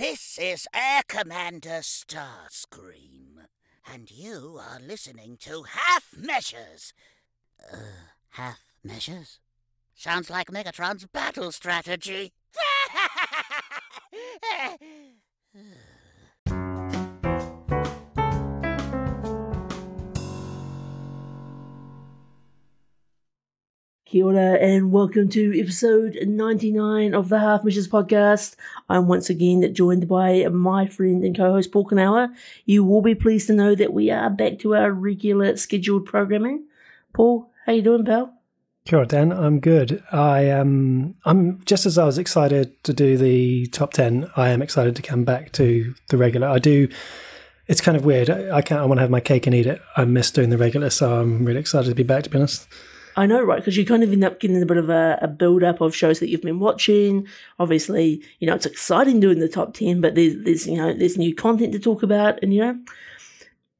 This is Air Commander Starscream, and you are listening to Half Measures. Uh, half measures? Sounds like Megatron's battle strategy. Kia ora and welcome to episode 99 of the Half Measures podcast. I'm once again joined by my friend and co-host Paul Kanawa. You will be pleased to know that we are back to our regular scheduled programming. Paul, how you doing, pal? Kia ora, Dan. I'm good. I am. I'm just as I was excited to do the top ten. I am excited to come back to the regular. I do. It's kind of weird. I can't. I want to have my cake and eat it. I miss doing the regular, so I'm really excited to be back. To be honest. I know, right? Because you kind of end up getting a bit of a, a build up of shows that you've been watching. Obviously, you know it's exciting doing the top ten, but there's there's you know there's new content to talk about, and you know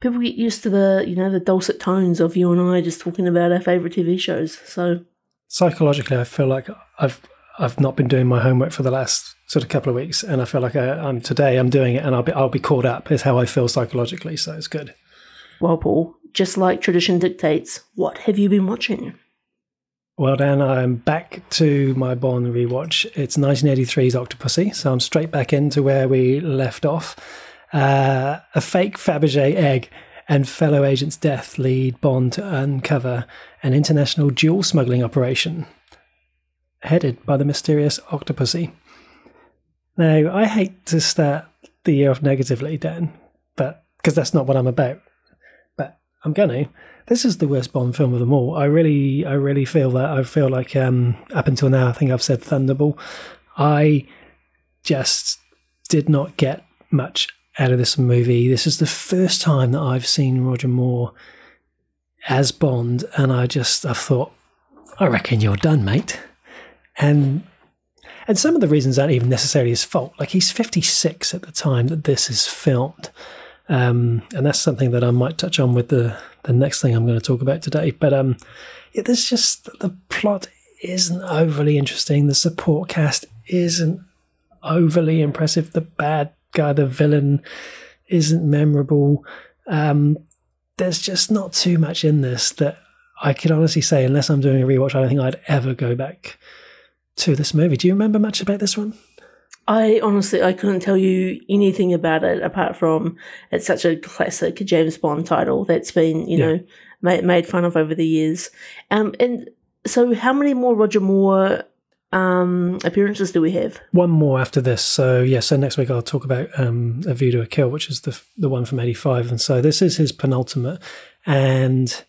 people get used to the you know the dulcet tones of you and I just talking about our favorite TV shows. So Psychologically, I feel like I've I've not been doing my homework for the last sort of couple of weeks, and I feel like I, I'm today I'm doing it, and I'll be I'll be caught up. Is how I feel psychologically, so it's good. Well, Paul, just like tradition dictates, what have you been watching? Well, Dan, I'm back to my Bond rewatch. It's 1983's Octopussy, so I'm straight back into where we left off. Uh, a fake Fabergé egg and fellow agent's death lead Bond to uncover an international jewel smuggling operation headed by the mysterious Octopussy. Now, I hate to start the year off negatively, Dan, but because that's not what I'm about. I'm gonna. This is the worst Bond film of them all. I really, I really feel that. I feel like um, up until now, I think I've said Thunderball. I just did not get much out of this movie. This is the first time that I've seen Roger Moore as Bond, and I just I thought, I reckon you're done, mate. And and some of the reasons aren't even necessarily his fault. Like he's 56 at the time that this is filmed. Um, and that's something that I might touch on with the, the next thing I'm going to talk about today. But um, yeah, there's just the plot isn't overly interesting. The support cast isn't overly impressive. The bad guy, the villain, isn't memorable. Um, there's just not too much in this that I could honestly say, unless I'm doing a rewatch, I don't think I'd ever go back to this movie. Do you remember much about this one? I honestly I couldn't tell you anything about it apart from it's such a classic James Bond title that's been you Yeah. know made, made fun of over the years. Um, and so how many more Roger Moore um, appearances do we have? One more after this. So yeah, so next week I'll talk about um, A View to a Kill, which is the the one from '85, and so this is his penultimate. And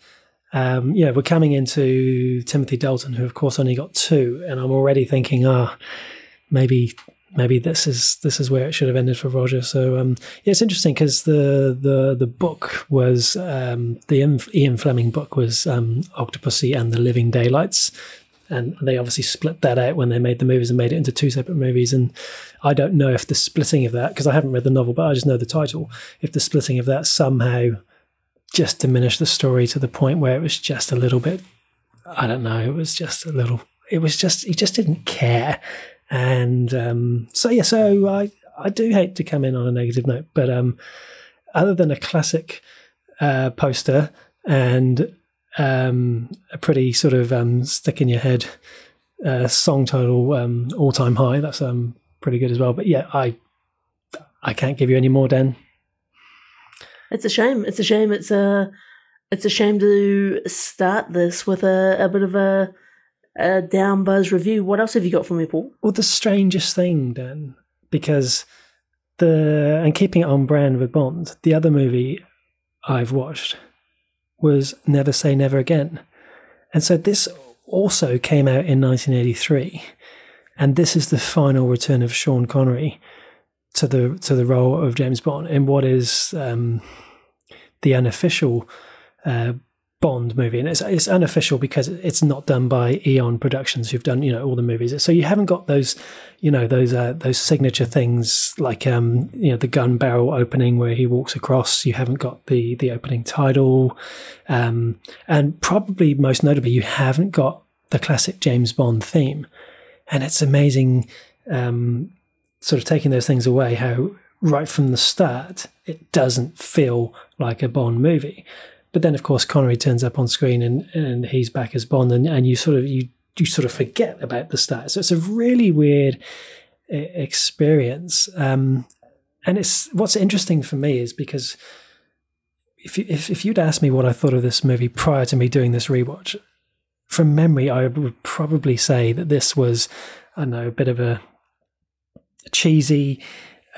um, yeah, we're coming into Timothy Dalton, who of course only got two, and I'm already thinking, ah, maybe maybe this is this is where it should have ended for Roger. So um, yeah, it's interesting because the the the book was um, the Ian, Fleming book was um, Octopussy and the Living Daylights, and they obviously split that out when they made the movies and made it into two separate movies. And I don't know if the splitting of that because I haven't read the novel, but I just know the title. If the splitting of that somehow just diminished the story to the point where it was just a little bit I don't know. It was just a little. It was just he just didn't care, and um, so yeah. So I I do hate to come in on a negative note, but um, other than a classic uh, poster and um, a pretty sort of um, stick in your head uh, song title, um, all time high. That's um, pretty good as well. But yeah, I I can't give you any more, Dan. It's a shame. It's a shame. It's a it's a shame to start this with a, a bit of a, a down buzz review. What else have you got for me, Paul? Well, the strangest thing, Dan, because the and keeping it on brand with Bond, the other movie I've watched was Never Say Never Again, and so this also came out in 1983, and this is the final return of Sean Connery to the to the role of James Bond in what is um, the unofficial uh, Bond movie, and it's it's unofficial because it's not done by Eon Productions, who've done you know all the movies. So you haven't got those, you know, those uh, those signature things like um, you know the gun barrel opening where he walks across. You haven't got the the opening title, um, and probably most notably, you haven't got the classic James Bond theme. And it's amazing um, sort of taking those things away, how right from the start it doesn't feel like a Bond movie. But then, of course, Connery turns up on screen and, and he's back as Bond, and, and you sort of you you sort of forget about the start. So it's a really weird experience. Um, and it's what's interesting for me is because if, you, if if you'd asked me what I thought of this movie prior to me doing this rewatch, from memory, I would probably say that this was I don't know a bit of a cheesy,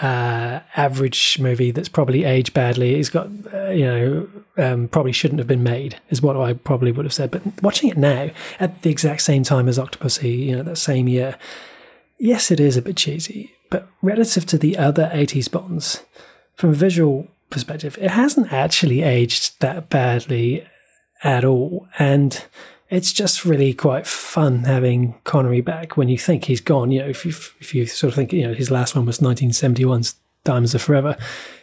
uh, average movie that's probably aged badly. It's got, uh, you know, um, probably shouldn't have been made, is what I probably would have said. But watching it now, at the exact same time as Octopussy, you know, that same year, yes, it is a bit cheesy. But relative to the other 80s Bonds, from a visual perspective, it hasn't actually aged that badly at all. And it's just really quite fun having Connery back when you think he's gone. You know, if you, if you sort of think, you know, his last one was 1971's Diamonds Are Forever,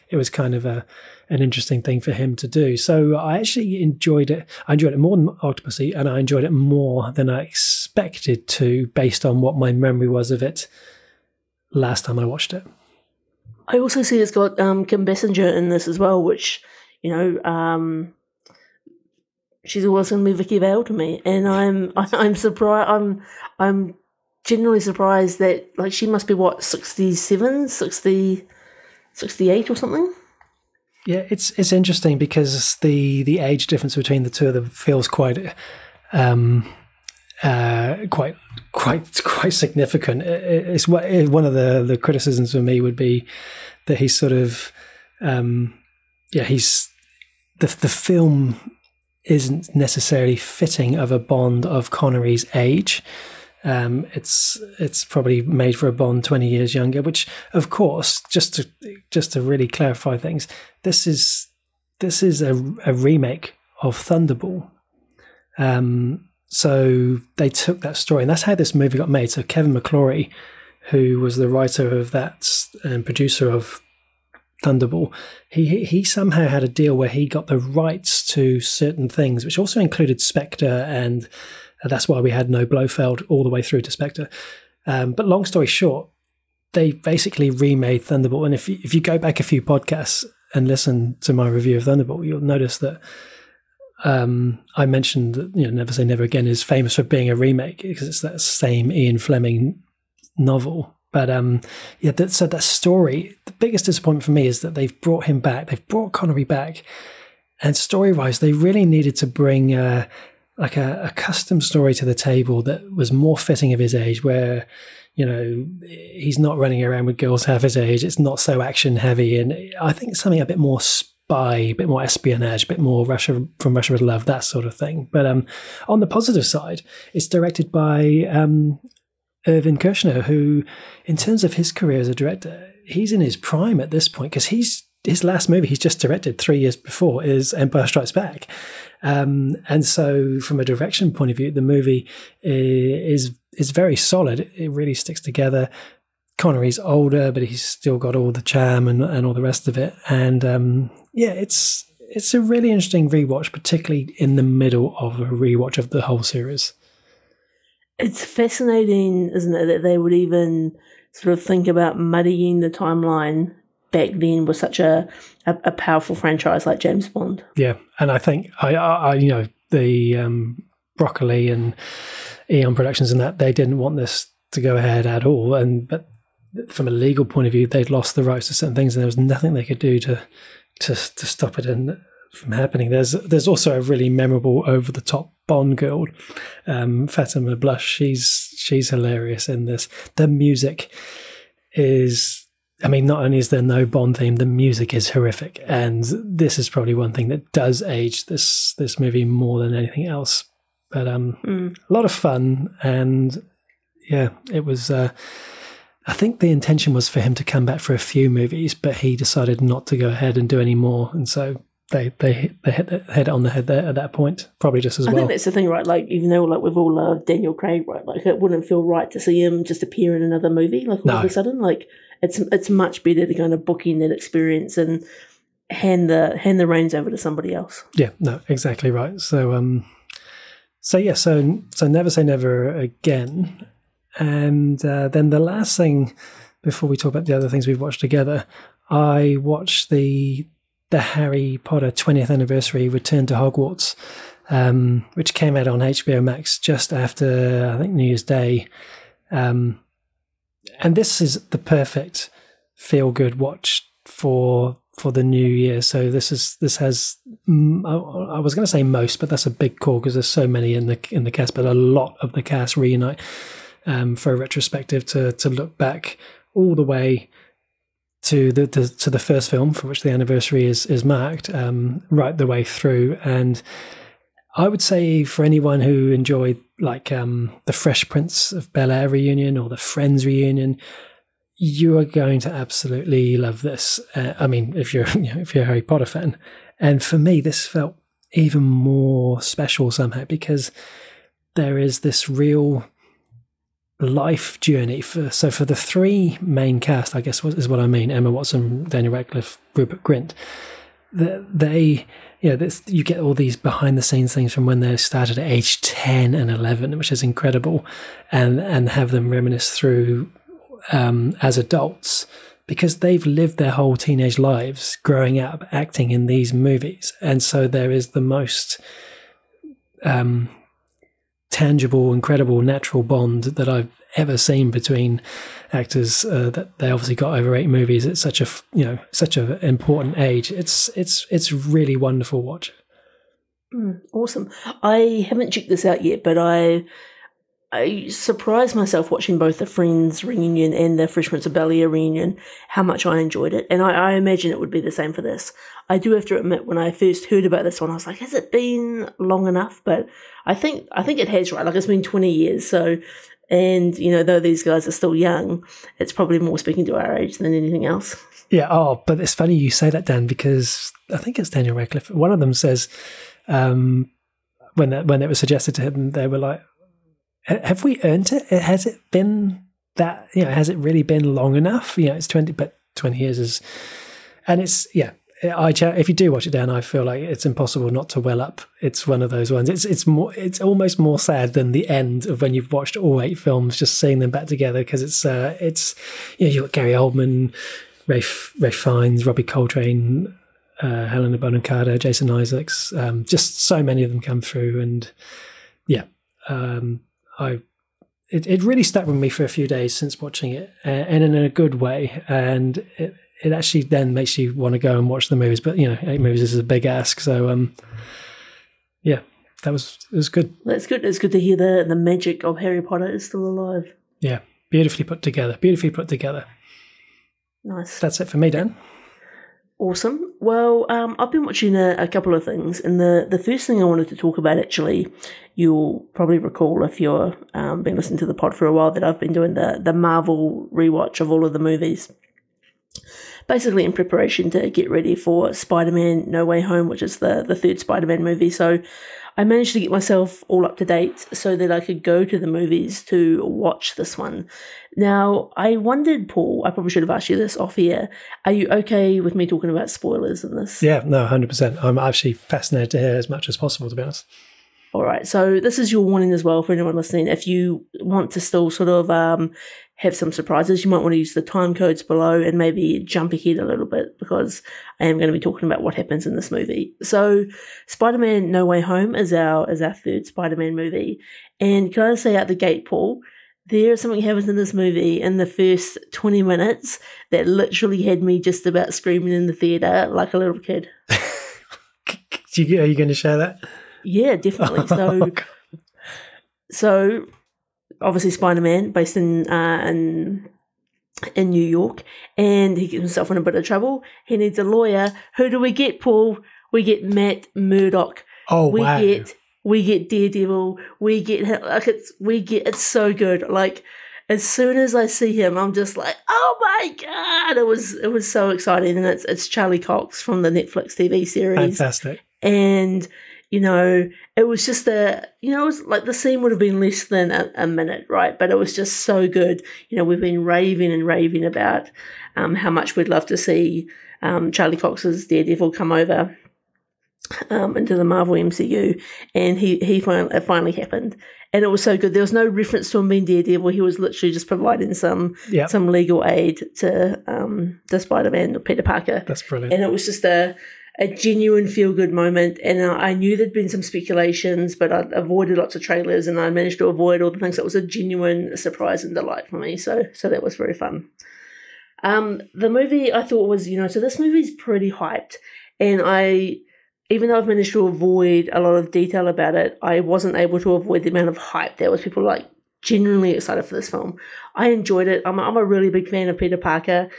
it was kind of a an interesting thing for him to do. So I actually enjoyed it. I enjoyed it more than Octopussy, and I enjoyed it more than I expected to, based on what my memory was of it last time I watched it. I also see it's got um, Kim Basinger in this as well, which you know um, she's always going to be Vicky Vale to me, and I'm I'm surprised. I'm I'm genuinely surprised that like she must be what 67, 60, 68 or something. Yeah, it's it's interesting because the the age difference between the two of them feels quite um uh quite quite quite significant. It's what one of the the criticisms for me would be that he's sort of um yeah he's the the film isn't necessarily fitting of a Bond of Connery's age. Um, it's it's probably made for a Bond twenty years younger. Which, of course, just to just to really clarify things, this is this is a, a remake of Thunderball. Um, so they took that story, and that's how this movie got made. So Kevin McClory, who was the writer of that and producer of Thunderball, he he somehow had a deal where he got the rights to certain things, which also included Spectre, and that's why we had no Blofeld all the way through to Spectre. Um, but long story short, they basically remade Thunderball, and if you, if you go back a few podcasts and listen to my review of Thunderball, you'll notice that um, I mentioned that you know Never Say Never Again is famous for being a remake because it's that same Ian Fleming novel but um, yeah, that, so that story, the biggest disappointment for me is that they've brought him back. They've brought Connery back, and story wise, they really needed to bring uh, like a, a, custom story to the table that was more fitting of his age, where you know he's not running around with girls half his age. It's not so action heavy, and I think something a bit more spy, a bit more espionage, a bit more Russia from Russia with Love, that sort of thing. But um, on the positive side, it's directed by um, Irvin Kershner, who, in terms of his career as a director, he's in his prime at this point because he's his last movie he's just directed three years before is Empire Strikes Back, um, and so from a direction point of view, the movie is is very solid. It really sticks together. Connery's older, but he's still got all the charm and, and all the rest of it. And um, yeah, it's it's a really interesting rewatch, particularly in the middle of a rewatch of the whole series it's fascinating, isn't it, that they would even sort of think about muddying the timeline back then with such a, a, a powerful franchise like James Bond. Yeah, and I think I, I you know the um, broccoli and Eon Productions and that they didn't want this to go ahead at all, and but from a legal point of view, they'd lost the rights to certain things, and there was nothing they could do to to to stop it. And from happening. There's there's also a really memorable over the top Bond girl, um, Fatima Blush. She's she's hilarious in this. The music is. I mean, not only is there no Bond theme, the music is horrific, and this is probably one thing that does age this this movie more than anything else. But um, mm. a lot of fun, and yeah, it was. Uh, I think the intention was for him to come back for a few movies, but he decided not to go ahead and do any more, and so they they they hit, hit it on the head there at that point, probably just as I well. I think that's the thing, right? Like even though like with all uh, Daniel Craig, right? Like it wouldn't feel right to see him just appear in another movie, like all no. of a sudden. Like it's it's much better to kind of book in that experience and hand the hand the reins over to somebody else. Yeah, no, exactly right. So um, so yeah, so so never say never again, and uh, then the last thing before we talk about the other things we've watched together, I watched the the Harry Potter 20th anniversary Return to Hogwarts, um, which came out on HBO Max just after I think New Year's Day. Um, and this is the perfect feel good watch for for the new year. So this is this has I was going to say most, but that's a big call because there's so many in the in the cast, but a lot of the cast reunite um, for a retrospective to to look back all the way to the, the, to the first film for which the anniversary is is marked um, right the way through and I would say for anyone who enjoyed like um, the Fresh Prince of Bel Air reunion or the Friends reunion, you are going to absolutely love this. Uh, I mean, if you're you know, if you're a Harry Potter fan, and for me, this felt even more special somehow because there is this real life journey for so for the three main cast i guess is what i mean emma watson daniel radcliffe rupert grint they you know this, you get all these behind the scenes things from when they started at age 10 and 11 which is incredible and and have them reminisce through um, as adults because they've lived their whole teenage lives growing up acting in these movies. And so there is the most um, tangible, incredible, natural bond that I've ever seen between actors uh, that they obviously got over eight movies at such a you know such an important age. It's it's it's really wonderful watch. Mm, awesome. I haven't checked this out yet but i I surprised myself watching both the Friends reunion and the Fresh Prince of Bel Air reunion, how much I enjoyed it. And I, I, imagine it would be the same for this. I do have to admit, when I first heard about this one, I was like, has it been long enough? But I think, I think it has, right? Like it's been 20 years. So, and, you know, though these guys are still young, it's probably more speaking to our age than anything else. Yeah. Oh, but it's funny you say that, Dan, because I think it's Daniel Radcliffe. One of them says, um, when that, when it was suggested to him, they were like, have we earned it? Has it been that? You know, has it really been long enough? You know, it's twenty, but twenty years is, and it's yeah. I if you do watch it down, I feel like it's impossible not to well up. It's one of those ones. It's it's more it's almost more sad than the end of when you've watched all eight films, just seeing them back together because it's uh it's you know you got Gary Oldman, Ralph Ralph Fiennes, Robbie Coltrane, uh, Helena Bonham Carter, Jason Isaacs, um, just so many of them come through, and yeah, um, I it, it really stuck with me for a few days since watching it, uh, and in a good way. And it, it actually then makes you want to go and watch the movies. But you know, eight movies is a big ask, so um, yeah, that was it was good. That's good. It's good to hear the the magic of Harry Potter is still alive. Yeah, beautifully put together. Beautifully put together. Nice. That's it for me, Dan. Awesome. Well, um, I've been watching a, a, couple of things, and the, the first thing I wanted to talk about, actually, you'll probably recall if you've um, been listening to the pod for a while, that I've been doing the the Marvel rewatch of all of the movies, basically in preparation to get ready for Spider Man No Way Home, which is the the third Spider Man movie. So I managed to get myself all up to date so that I could go to the movies to watch this one. Now, I wondered, Paul, I probably should have asked you this off here. Are you okay with me talking about spoilers in this? Yeah, no, 100%. I'm actually fascinated to hear as much as possible, to be honest. All right, so this is your warning as well for anyone listening. If you want to still sort of um, have some surprises, you might want to use the time codes below and maybe jump ahead a little bit because I am going to be talking about what happens in this movie. So, Spider-Man: No Way Home is our is our third Spider-Man movie, and can I say out the gate, Paul? There's something happens in this movie in the first 20 minutes that literally had me just about screaming in the theatre like a little kid. are you going to share that? Yeah, definitely. So, oh, so obviously Spider Man, based in uh, in in New York, and he gets himself in a bit of trouble. He needs a lawyer. Who do we get, Paul? We get Matt Murdock. Oh we wow! We get we get Daredevil. We get like it's we get it's so good. Like as soon as I see him, I'm just like, oh my god! It was it was so exciting, and it's it's Charlie Cox from the Netflix TV series. Fantastic. And you know, it was just a, you know, it was like the scene would have been less than a, a, minute, right? But it was just so good. You know, we've been raving and raving about um, how much we'd love to see um, Charlie Cox's Daredevil come over um, into the Marvel MCU, and he he finally it finally happened, and it was so good. There was no reference to him being Daredevil. He was literally just providing some Yeah. some legal aid to um to Spider Man or Peter Parker, That's brilliant. and it was just a a genuine feel good moment. And I I knew there'd been some speculations, but I'd avoided lots of trailers, and I managed to avoid all the things. It was a genuine surprise and delight for me. So so that was very fun. Um, the movie I thought was, you know, so this movie's pretty hyped, and I, even though I've managed to avoid a lot of detail about it, I wasn't able to avoid the amount of hype there was. People like genuinely excited for this film. I enjoyed it. I'm, I'm a really big fan of Peter Parker.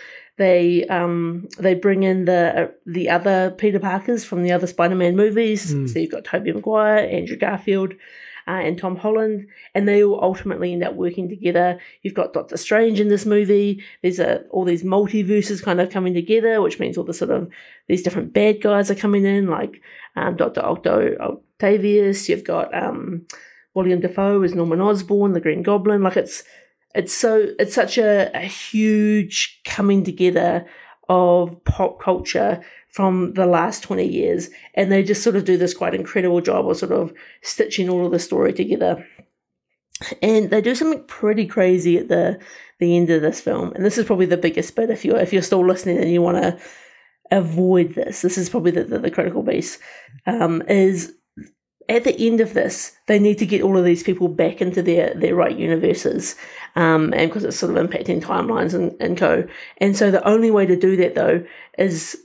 They um they bring in the the other Peter Parkers from the other Spider-Man movies. Mm. So you've got Tobey Maguire, Andrew Garfield, uh, and Tom Holland, and they all ultimately end up working together. You've got Doctor Strange in this movie. There's a, all these multiverses kind of coming together, which means all the sort of these different bad guys are coming in, like um, Doctor Octo Octavius. You've got um, William Dafoe as Norman Osborn, the Green Goblin. Like it's it's so it's such a, a huge coming together of pop culture from the last 20 years and they just sort of do this quite incredible job of sort of stitching all of the story together. And they do something pretty crazy at the the end of this film and this is probably the biggest bit. If you're if you're still listening and you want to avoid this this is probably the, the, the critical piece um, is at the end of this they need to get all of these people back into their their right universes um, and because it's sort of impacting timelines and, and co and so the only way to do that though is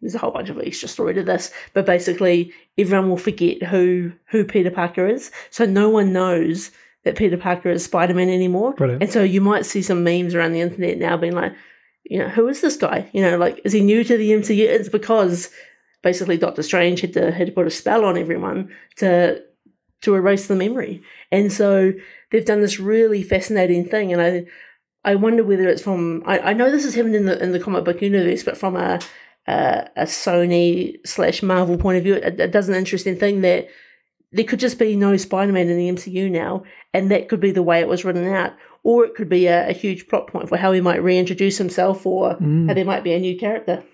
there's a whole bunch of extra story to this, but basically everyone will forget who who Peter Parker is. So no one knows that Peter Parker is Spider Man anymore. Brilliant. And so you might see some memes around the internet now being like, you know, who is this guy? You know, like is he new to the MCU? It's because basically Doctor Strange had to had to put a spell on everyone to to erase the memory. And so they've done this really fascinating thing and I I wonder whether it's from I, I know this has happened in the in the comic book universe, but from a a, a Sony slash Marvel point of view, it, it does an interesting thing that there could just be no Spider Man in the MCU now, and that could be the way it was written out, or it could be a, a huge plot point for how he might reintroduce himself, or Mm. how there might be a new character.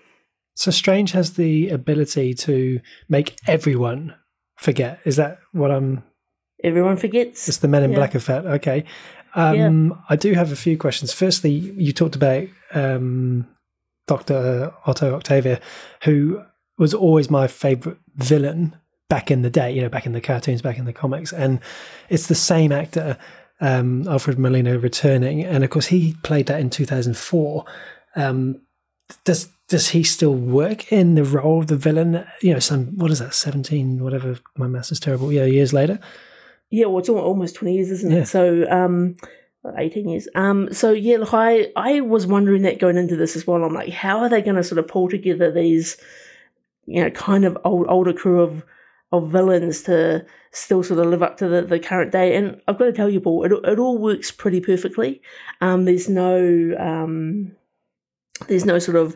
So Strange has the ability to make everyone forget. Is that what I'm? Everyone forgets. It's the Men in Yeah. Black effect. Okay. Um, I do have a few questions. Firstly, you talked about um, Doctor Otto Octavia, who was always my favorite villain back in the day. You know, back in the cartoons, back in the comics, and it's the same actor, um, Alfred Molina, returning, and of course he played that in two thousand four. Um, does does he still work in the role of the villain? You know, some what is that, seventeen, whatever. My maths is terrible. Yeah, years later. Yeah, well, it's almost twenty years, isn't Yeah. it? So, um, eighteen years. Um, so yeah, look, I I was wondering that going into this as well. I'm like, how are they going to sort of pull together these, you know, kind of old older crew of of villains to still sort of live up to the, the current day? And I've got to tell you, Paul, it it all works pretty perfectly. Um, there's no um, there's no sort of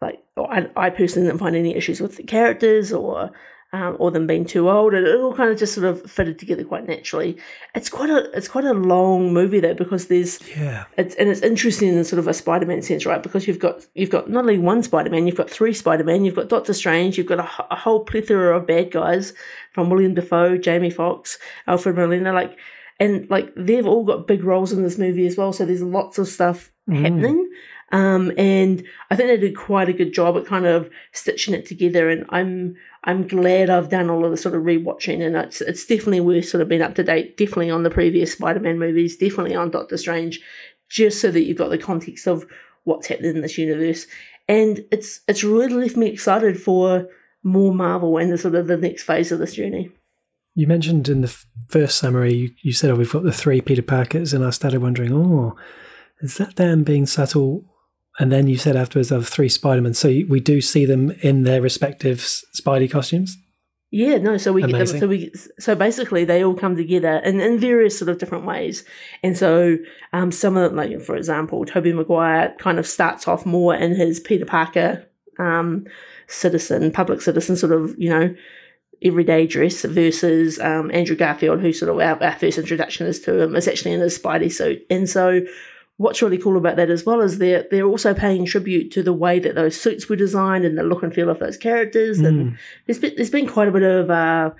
like I, I personally didn't find any issues with the characters or um, or them being too old. It, it all kind of just sort of fitted together quite naturally. It's quite a it's quite a long movie though because there's Yeah. it's and it's interesting in sort of a Spider-Man sense, right? Because you've got you've got not only one Spider-Man, you've got three Spider-Man, you've got Doctor Strange, you've got a whole plethora of bad guys from William Dafoe, Jamie Foxx, Alfred Molina, like and like they've all got big roles in this movie as well. So there's lots of stuff Mm. happening. Um, and I think they did quite a good job at kind of stitching it together. And I'm I'm glad I've done all of the sort of rewatching, and it's it's definitely worth sort of being up to date. Definitely on the previous Spider-Man movies, definitely on Doctor Strange, just so that you've got the context of what's happening in this universe. And it's it's really left me excited for more Marvel and the sort of the next phase of this journey. You mentioned in the first summary, you, you said, oh, we've got the three Peter Parkers, and I started wondering, oh, is that them being subtle? And then you said afterwards, of three Spider-Men. So we do see them in their respective Spidey costumes? Yeah, no. So we get them. So we so basically they all come together in, in various sort of different ways. And so um, some of them, like for example, Tobey Maguire kind of starts off more in his Peter Parker um, citizen, public citizen sort of you know everyday dress versus um, Andrew Garfield, who sort of our, our first introduction is to him is actually in his Spidey suit. And so what's really cool about that as well is they're they're also paying tribute to the way that those suits were designed and the look and feel of those characters. And Mm. there's been there's been quite a bit of uh,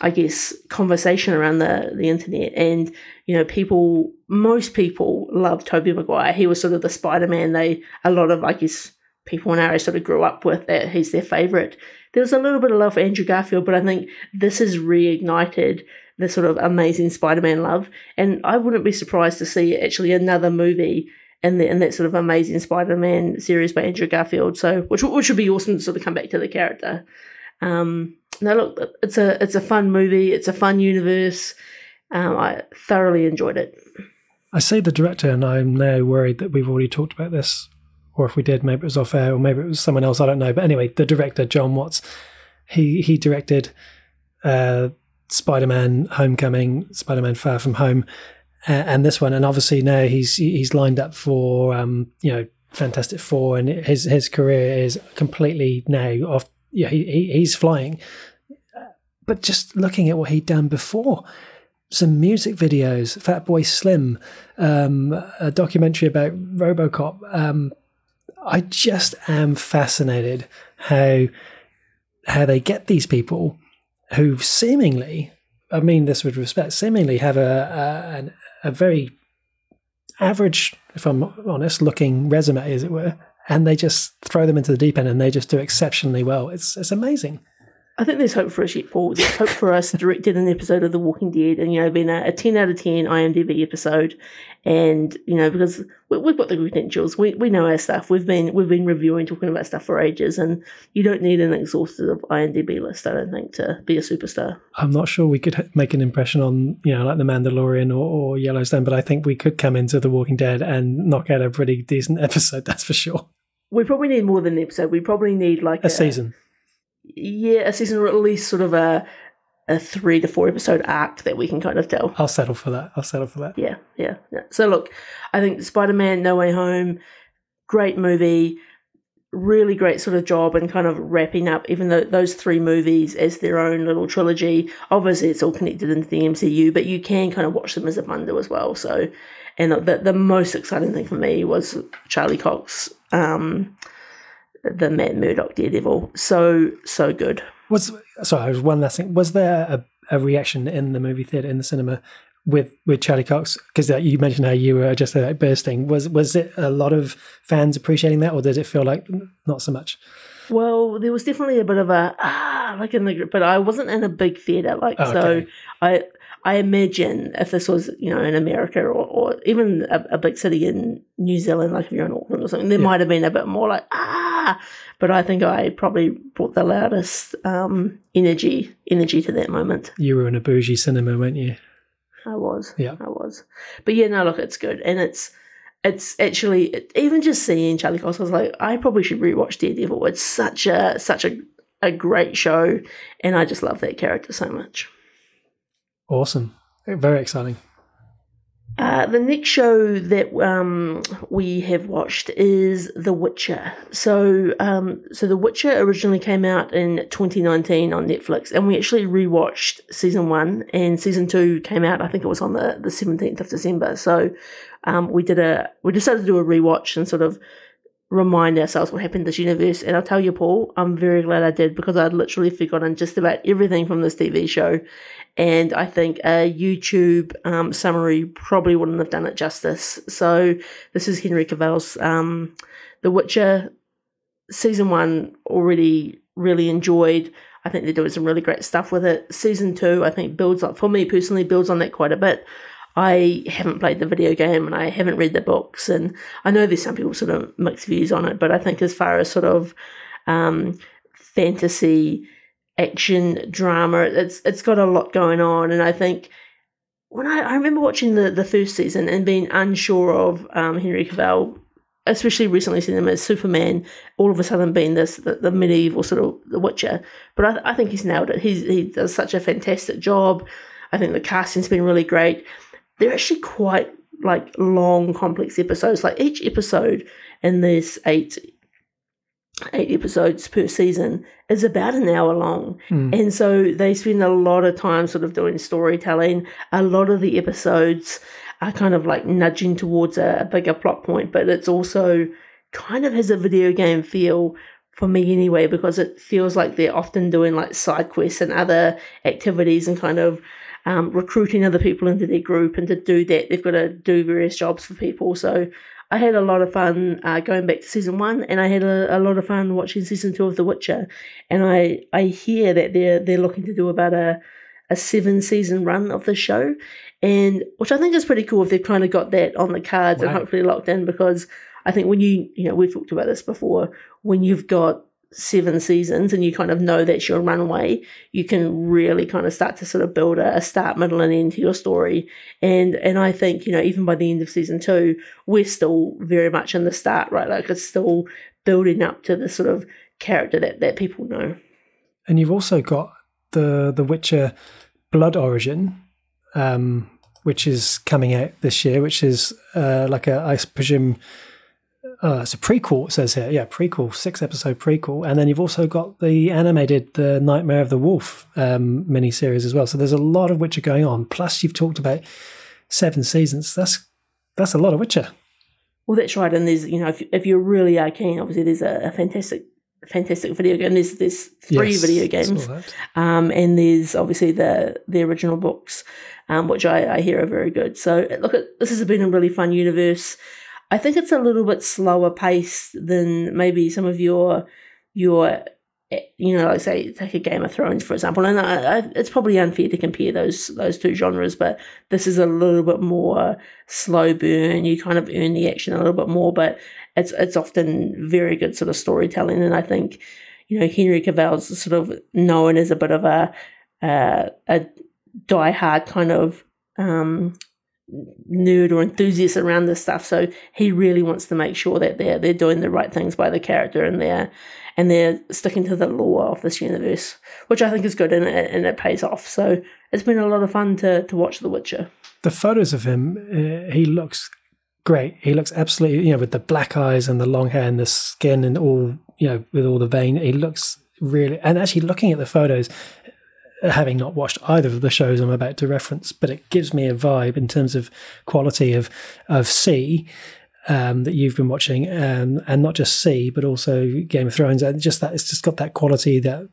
I guess conversation around the the internet and you know people most people love Tobey Maguire. He was sort of the Spider Man they a lot of I guess people in our sort of grew up with that he's their favourite. There was a little bit of love for Andrew Garfield, but I think this has reignited the sort of amazing Spider Man love. And I wouldn't be surprised to see actually another movie in that sort of amazing Spider Man series by Andrew Garfield. So which which would be awesome to sort of come back to the character. Um, look, it's a it's a fun movie. It's a fun universe. Um, I thoroughly enjoyed it. I say the director, and I'm now worried that we've already talked about this, or if we did, maybe it was off air, or maybe it was someone else. I don't know. But anyway, the director, John Watts, he he directed uh, Spider-Man: Homecoming, Spider-Man: Far From Home, uh, and this one. And obviously now he's he's lined up for um, you know Fantastic Four, and his his career is completely now off. Yeah, he, he he's flying. But just looking at what he'd done before, some music videos, Fatboy Slim, um, a documentary about RoboCop. Um, I just am fascinated how how they get these people who seemingly, I mean this with respect, seemingly have a a, a very average, if I'm honest, looking resume, as it were, and they just throw them into the deep end and they just do exceptionally well. It's it's amazing. I think there's hope for us yet, Paul. There's hope for us directed an episode of The Walking Dead and, you know, being a, a 10 out of 10 IMDb episode. And, you know, because we, we've got the credentials, we, we know our stuff. We've been we've been reviewing, talking about stuff for ages. And you don't need an exhaustive IMDb list, I don't think, to be a superstar. I'm not sure we could make an impression on, you know, like The Mandalorian or, or Yellowstone, but I think we could come into The Walking Dead and knock out a pretty decent episode, that's for sure. We probably need more than an episode. We probably need like A season. Yeah, a season or at least sort of a a three to four episode arc that we can kind of tell. I'll settle for that. I'll settle for that. Yeah, yeah, yeah. So look, I think Spider Man No Way Home, great movie, really great sort of job and kind of wrapping up. Even though those three movies as their own little trilogy, obviously it's all connected into the MCU, but you can kind of watch them as a bundle as well. So, and the the most exciting thing for me was Charlie Cox, um, the Matt Murdock Daredevil. So so good. Was sorry, was one last thing. Was there a, a reaction in the movie theater in the cinema with with Charlie Cox? Because you mentioned how you were just like bursting. Was was it a lot of fans appreciating that, or did it feel like not so much? Well, there was definitely a bit of a ah, like in the group, but I wasn't in a big theater, like Oh, so. I I imagine if this was you know in America or, or even a, a big city in New Zealand, like if you're in Auckland or something, there Yeah. might have been a bit more like ah. But I think I probably brought the loudest um, energy energy to that moment. You were in a bougie cinema, weren't you? I was. Yeah. I was. But yeah, no, look, it's good. And it's it's actually even just seeing Charlie Cox, I was like, I probably should rewatch Daredevil. It's such a such a, a great show and I just love that character so much. Awesome, very exciting. Uh, the next show that um, we have watched is The Witcher. So, um, so The Witcher originally came out in 2019 on Netflix, and we actually rewatched season one, and season two came out. I think it was on the, the 17th of December. So, um, we did a we decided to do a rewatch and sort of remind ourselves what happened this universe. And I'll tell you, Paul, I'm very glad I did because I'd literally forgotten just about everything from this TV show. And I think a YouTube um, summary probably wouldn't have done it justice. So this is Henry Cavill's um, The Witcher season one. Already really enjoyed. I think they're doing some really great stuff with it. Season two, I think builds up for me personally builds on that quite a bit. I haven't played the video game and I haven't read the books, and I know there's some people sort of mixed views on it, but I think as far as sort of um, fantasy, action, drama, it's it's got a lot going on, and I think when I, I remember watching the the first season and being unsure of um, Henry Cavill, especially recently seeing him as Superman, all of a sudden being this the, the medieval sort of The Witcher, but I, I think he's nailed it. He's he does such a fantastic job. I think the casting's been really great they're actually quite like long, complex episodes. Like each episode in this eight eight episodes per season is about an hour long. Hmm. And so they spend a lot of time sort of doing storytelling. A lot of the episodes are kind of like nudging towards a, a bigger plot point, but it's also kind of has a video game feel for me anyway, because it feels like they're often doing like side quests and other activities and kind of um, recruiting other people into their group. And to do that, they've got to do various jobs for people. So I had a lot of fun uh, going back to season one, and I had a, a, lot of fun watching season two of The Witcher. And I I hear that they're they're looking to do about a a seven season run of the show, and which I think is pretty cool if they've kind of got that on the cards and hopefully locked in because I think when you you know we've talked about this before when you've got seven seasons and you kind of know that's your runway, you can really kind of start to sort of build a, a, start, middle, and end to your story. And and I think, you know, even by the end of season two, we're still very much in the start, right? Like it's still building up to the sort of character that, that people know. And you've also got the the Witcher Blood Origin, um, which is coming out this year, which is uh, like a I presume uh, it's a prequel. It says here, yeah, prequel, six episode prequel, and then you've also got the animated the Nightmare of the Wolf um, miniseries as well. So there's a lot of Witcher going on. Plus, you've talked about seven seasons. That's that's a lot of Witcher. Well, that's right. And there's you know if if you really are keen, obviously there's a, a fantastic fantastic video game. There's there's three yes, video games, um, and there's obviously the the original books, um, which I, I hear are very good. So look, this has been a really fun universe. I think it's a little bit slower pace than maybe some of your your eh, you know, like say take a Game of Thrones for example, and I, I, it's probably unfair to compare those those two genres, but this is a little bit more slow burn. You kind of earn the action a little bit more, but it's it's often very good sort of storytelling, and I think you know Henry Cavill's sort of known as a bit of a uh, a die-hard kind of um, nerd or enthusiast around this stuff. So he really wants to make sure that they're they're doing the right things by the character and they're and they're sticking to the lore of this universe, which I think is good and it, and it pays off. So it's been a lot of fun to to watch The Witcher. The photos of him, uh, he looks great. He looks absolutely, you know, with the black eyes and the long hair and the skin and all, you know, with all the vein. He looks really, and actually looking at the photos, having not watched either of the shows I'm about to reference, but it gives me a vibe in terms of quality of of See um, that you've been watching, um, and not just See, but also Game of Thrones. And just that it's just got that quality, that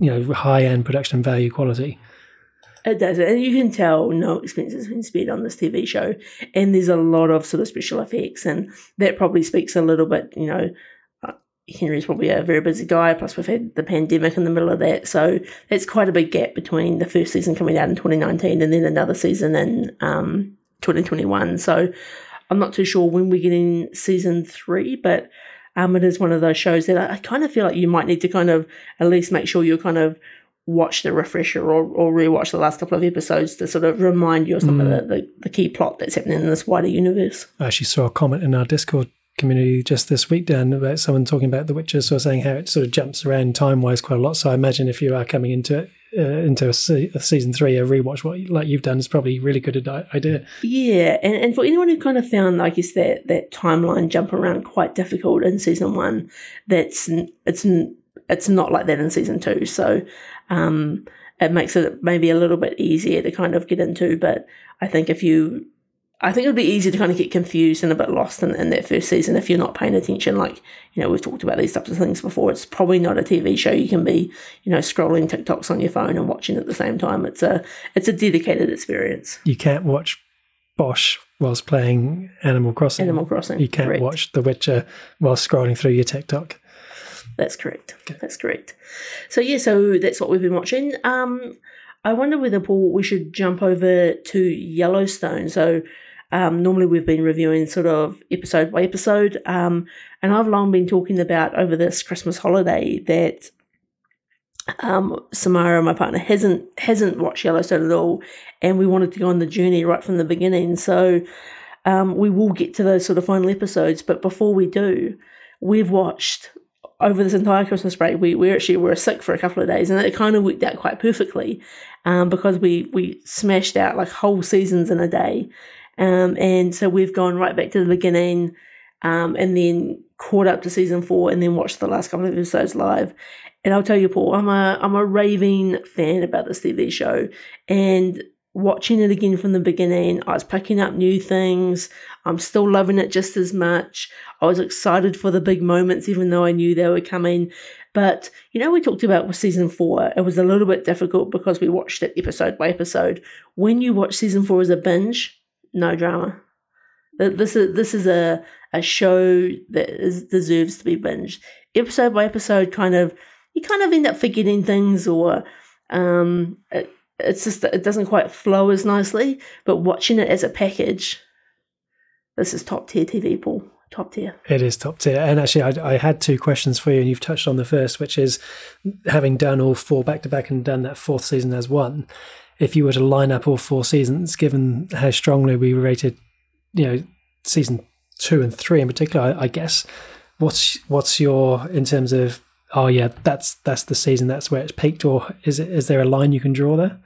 you know, high end production value quality. It does, and you can tell no expense has been spared on this TV show, and there's a lot of sort of special effects, and that probably speaks a little bit, you know, Henry's probably a very busy guy, plus we've had the pandemic in the middle of that. So it's quite a big gap between the first season coming out in 2019 and then another season in um, 2021. So I'm not too sure when we're getting season three, but um, it is one of those shows that I, I kind of feel like you might need to kind of at least make sure you're kind of watch the refresher or, or rewatch the last couple of episodes to sort of remind you of some mm. of the, the, the, key plot that's happening in this wider universe. I actually saw a comment in our Discord community just this week, Dan, about someone talking about The Witcher, sort of saying how it sort of jumps around time wise quite a lot. So I imagine if you are coming into uh, into a, se- a, season three, a rewatch, what like you've done is probably really good idea. Yeah, and, and for anyone who kind of found, I guess that that timeline jump around quite difficult in season one, that's it's it's not like that in season two. So um, it makes it maybe a little bit easier to kind of get into. But I think if you I think it would be easy to kind of get confused and a bit lost in, in that first season if you're not paying attention. Like, you know, we've talked about these types of things before. It's probably not a TV show. You can be, you know, scrolling TikToks on your phone and watching at the same time. It's a it's a dedicated experience. You can't watch Bosch whilst playing Animal Crossing. Animal Crossing. You can't correct. watch The Witcher whilst scrolling through your TikTok. That's correct. Okay. That's correct. So yeah, so that's what we've been watching. Um, I wonder whether Paul we should jump over to Yellowstone. So um, normally, we've been reviewing sort of episode by episode, um, and I've long been talking about over this Christmas holiday that um, Samara, my partner, hasn't hasn't watched Yellowstone at all, and we wanted to go on the journey right from the beginning. So um, we will get to those sort of final episodes, but before we do, we've watched over this entire Christmas break. We we actually were sick for a couple of days, and it kind of worked out quite perfectly um, because we we smashed out like whole seasons in a day. Um, and so we've gone right back to the beginning um, and then caught up to season four and then watched the last couple of episodes live. And I'll tell you, Paul, I'm a I'm a raving fan about this TV show, and watching it again from the beginning, I was picking up new things. I'm still loving it just as much. I was excited for the big moments, even though I knew they were coming. But, you know, we talked about with season four, it was a little bit difficult because we watched it episode by episode. When you watch season four as a binge, no drama. This is this is a, a show that is, deserves to be binged. Episode by episode, kind of, you kind of end up forgetting things or um, it, it's just it doesn't quite flow as nicely. But watching it as a package, this is top tier TV, Paul. Top tier. It is top tier. And actually, I, I had two questions for you, and you've touched on the first, which is having done all four back to back and done that fourth season as one. If you were to line up all four seasons, given how strongly we rated, you know, season two and three in particular, I, I guess. What's what's your in terms of oh yeah, that's that's the season, that's where it's peaked, or is it is there a line you can draw there?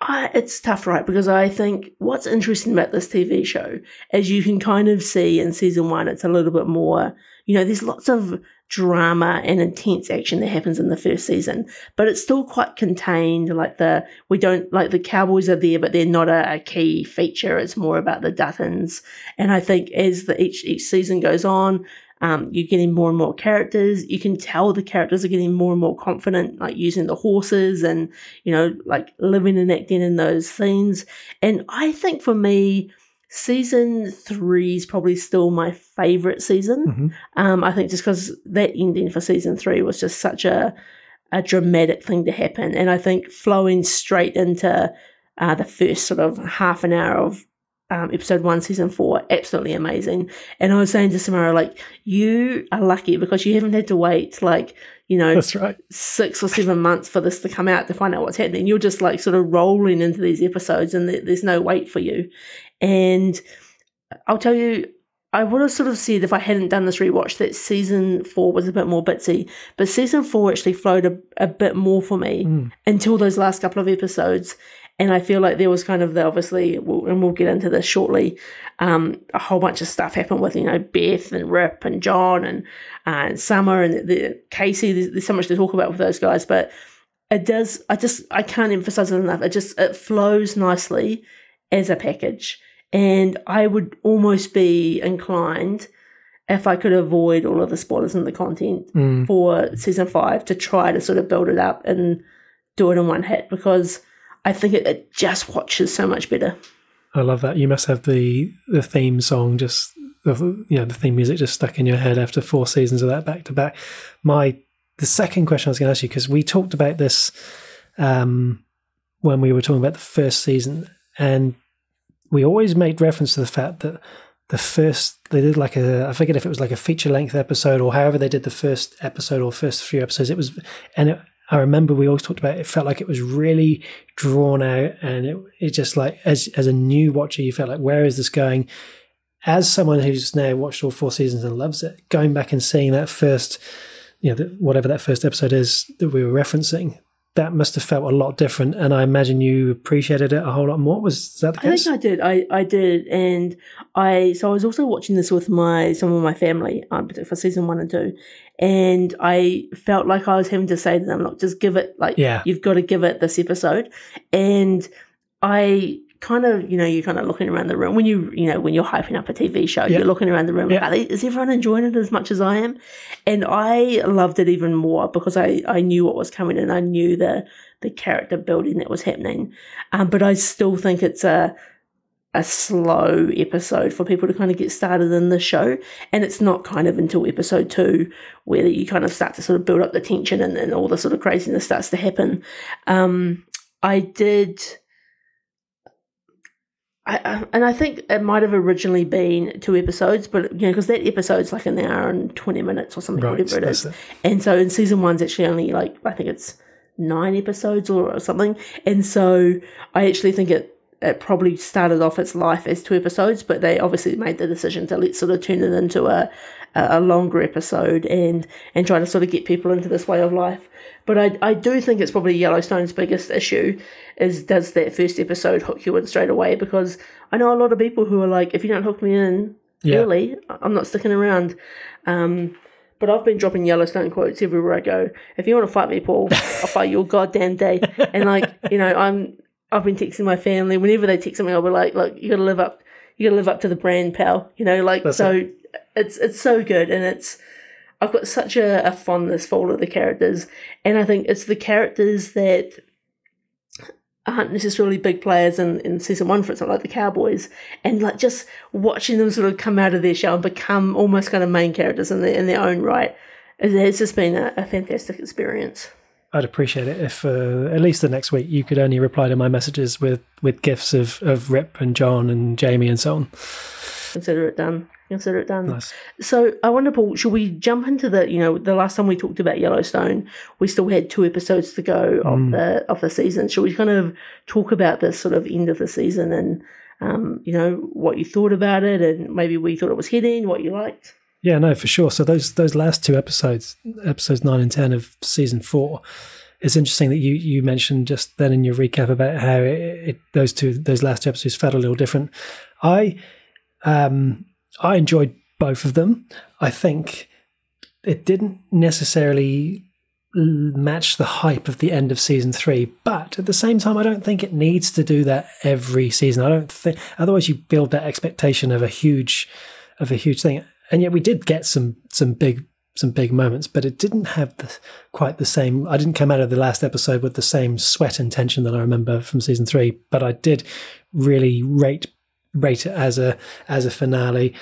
Uh, it's tough, right? Because I think what's interesting about this TV show, as you can kind of see in season one, it's a little bit more, you know, there's lots of drama and intense action that happens in the first season, but it's still quite contained. Like the, we don't, like the Cowboys are there, but they're not a, a key feature. It's more about the Duttons. And I think as the, each, each season goes on, um, you're getting more and more characters. You can tell the characters are getting more and more confident, like using the horses and, you know, like living and acting in those scenes. And I think for me, season three is probably still my favorite season. Mm-hmm. Um, I think just because that ending for season three was just such a, a dramatic thing to happen. And I think flowing straight into uh, the first sort of half an hour of um, episode one, season four, absolutely amazing. And I was saying to Samara, like, you are lucky because you haven't had to wait, like, you know, that's right, six or seven months for this to come out to find out what's happening. You're just like sort of rolling into these episodes, and there's no wait for you. And I'll tell you, I would have sort of said if I hadn't done this rewatch that season four was a bit more bitsy, but season four actually flowed a, a bit more for me mm. until those last couple of episodes. And I feel like there was kind of the obviously, and we'll get into this shortly. Um, a whole bunch of stuff happened with you know Beth and Rip and John and uh, and Summer and the, the Casey. There's, there's so much to talk about with those guys, but it does. I just I can't emphasize it enough. It just it flows nicely as a package, and I would almost be inclined if I could avoid all of the spoilers and the content mm. for season five to try to sort of build it up and do it in one hit because I think it, it just watches so much better. I love that. You must have the the theme song just the you know the theme music just stuck in your head after four seasons of that back to back. My the second question I was going to ask you because we talked about this um, when we were talking about the first season, and we always made reference to the fact that the first they did like a I forget if it was like a feature length episode or however they did the first episode or first few episodes. It was and it, I remember we always talked about it, it felt like it was really drawn out and it, it just like as as a new watcher you felt like where is this going as someone who's now watched all four seasons and loves it going back and seeing that first you know the, whatever that first episode is that we were referencing that must have felt a lot different and i imagine you appreciated it a whole lot more. Was that the case i think i did. I i did. And i so i was also watching this with my some of my family um, for season one and two. And i felt like i was having to say to them look just give it like yeah. you've got to give it this episode. And i kind of, you know, you're kind of looking around the room when you, you know, when you're hyping up a TV show, Yeah. you're looking around the room. Yeah. Like, is everyone enjoying it as much as I am? And I loved it even more because I, I knew what was coming and I knew the the character building that was happening. Um, but I still think it's a a slow episode for people to kind of get started in the show. And it's not kind of until episode two where you kind of start to sort of build up the tension and, and all the sort of craziness starts to happen. Um, I did. I, I, and I think it might have originally been two episodes, but you know, because that episode's like an hour and twenty minutes or something, right whatever it is. it. And so in season one's actually only like I think it's nine episodes or something. And so I actually think it it probably started off its life as two episodes, but they obviously made the decision to let sort of turn it into a a a longer episode and and try to sort of get people into this way of life. But I I do think it's probably Yellowstone's biggest issue is does that first episode hook you in straight away? Because I know a lot of people who are like, if you don't hook me in Yeah. early, I'm not sticking around. Um, but I've been dropping Yellowstone quotes everywhere I go. If you want to fight me, Paul, I'll fight you all goddamn day. And like, you know, I'm I've been texting my family. Whenever they text me, I'll be like, "Look, you got to live up. You got to live up to the brand, pal." You know, like That's so. It's it's so good, and it's I've got such a, a fondness for all of the characters, and I think it's the characters that aren't necessarily big players in, in season one, for example, like the Cowboys, and like just watching them sort of come out of their shell and become almost kind of main characters in their in their own right. It has just been a, a fantastic experience. I'd appreciate it if uh, at least the next week you could only reply to my messages with, with gifs of, of Rip and John and Jamie and so on. Consider it done. Consider it done. Nice. So I wonder, Paul, should we jump into the? You know, the last time we talked about Yellowstone, we still had two episodes to go of the of the season. Should we kind of talk about this sort of end of the season and um, you know what you thought about it and maybe where you thought it was heading, what you liked? Yeah, no, for sure. So those those last two episodes, episodes nine and ten of season four, it's interesting that you you mentioned just then in your recap about how it, it, those two those last two episodes felt a little different. I um I enjoyed both of them. I think it didn't necessarily match the hype of the end of season three, but at the same time, I don't think it needs to do that every season. I don't think otherwise you build that expectation of a huge of a huge thing. And yet we did get some some big some big moments, but it didn't have the, quite the same. I didn't come out of the last episode with the same sweat and tension that I remember from season three, but I did really rate rate it as a as a finale.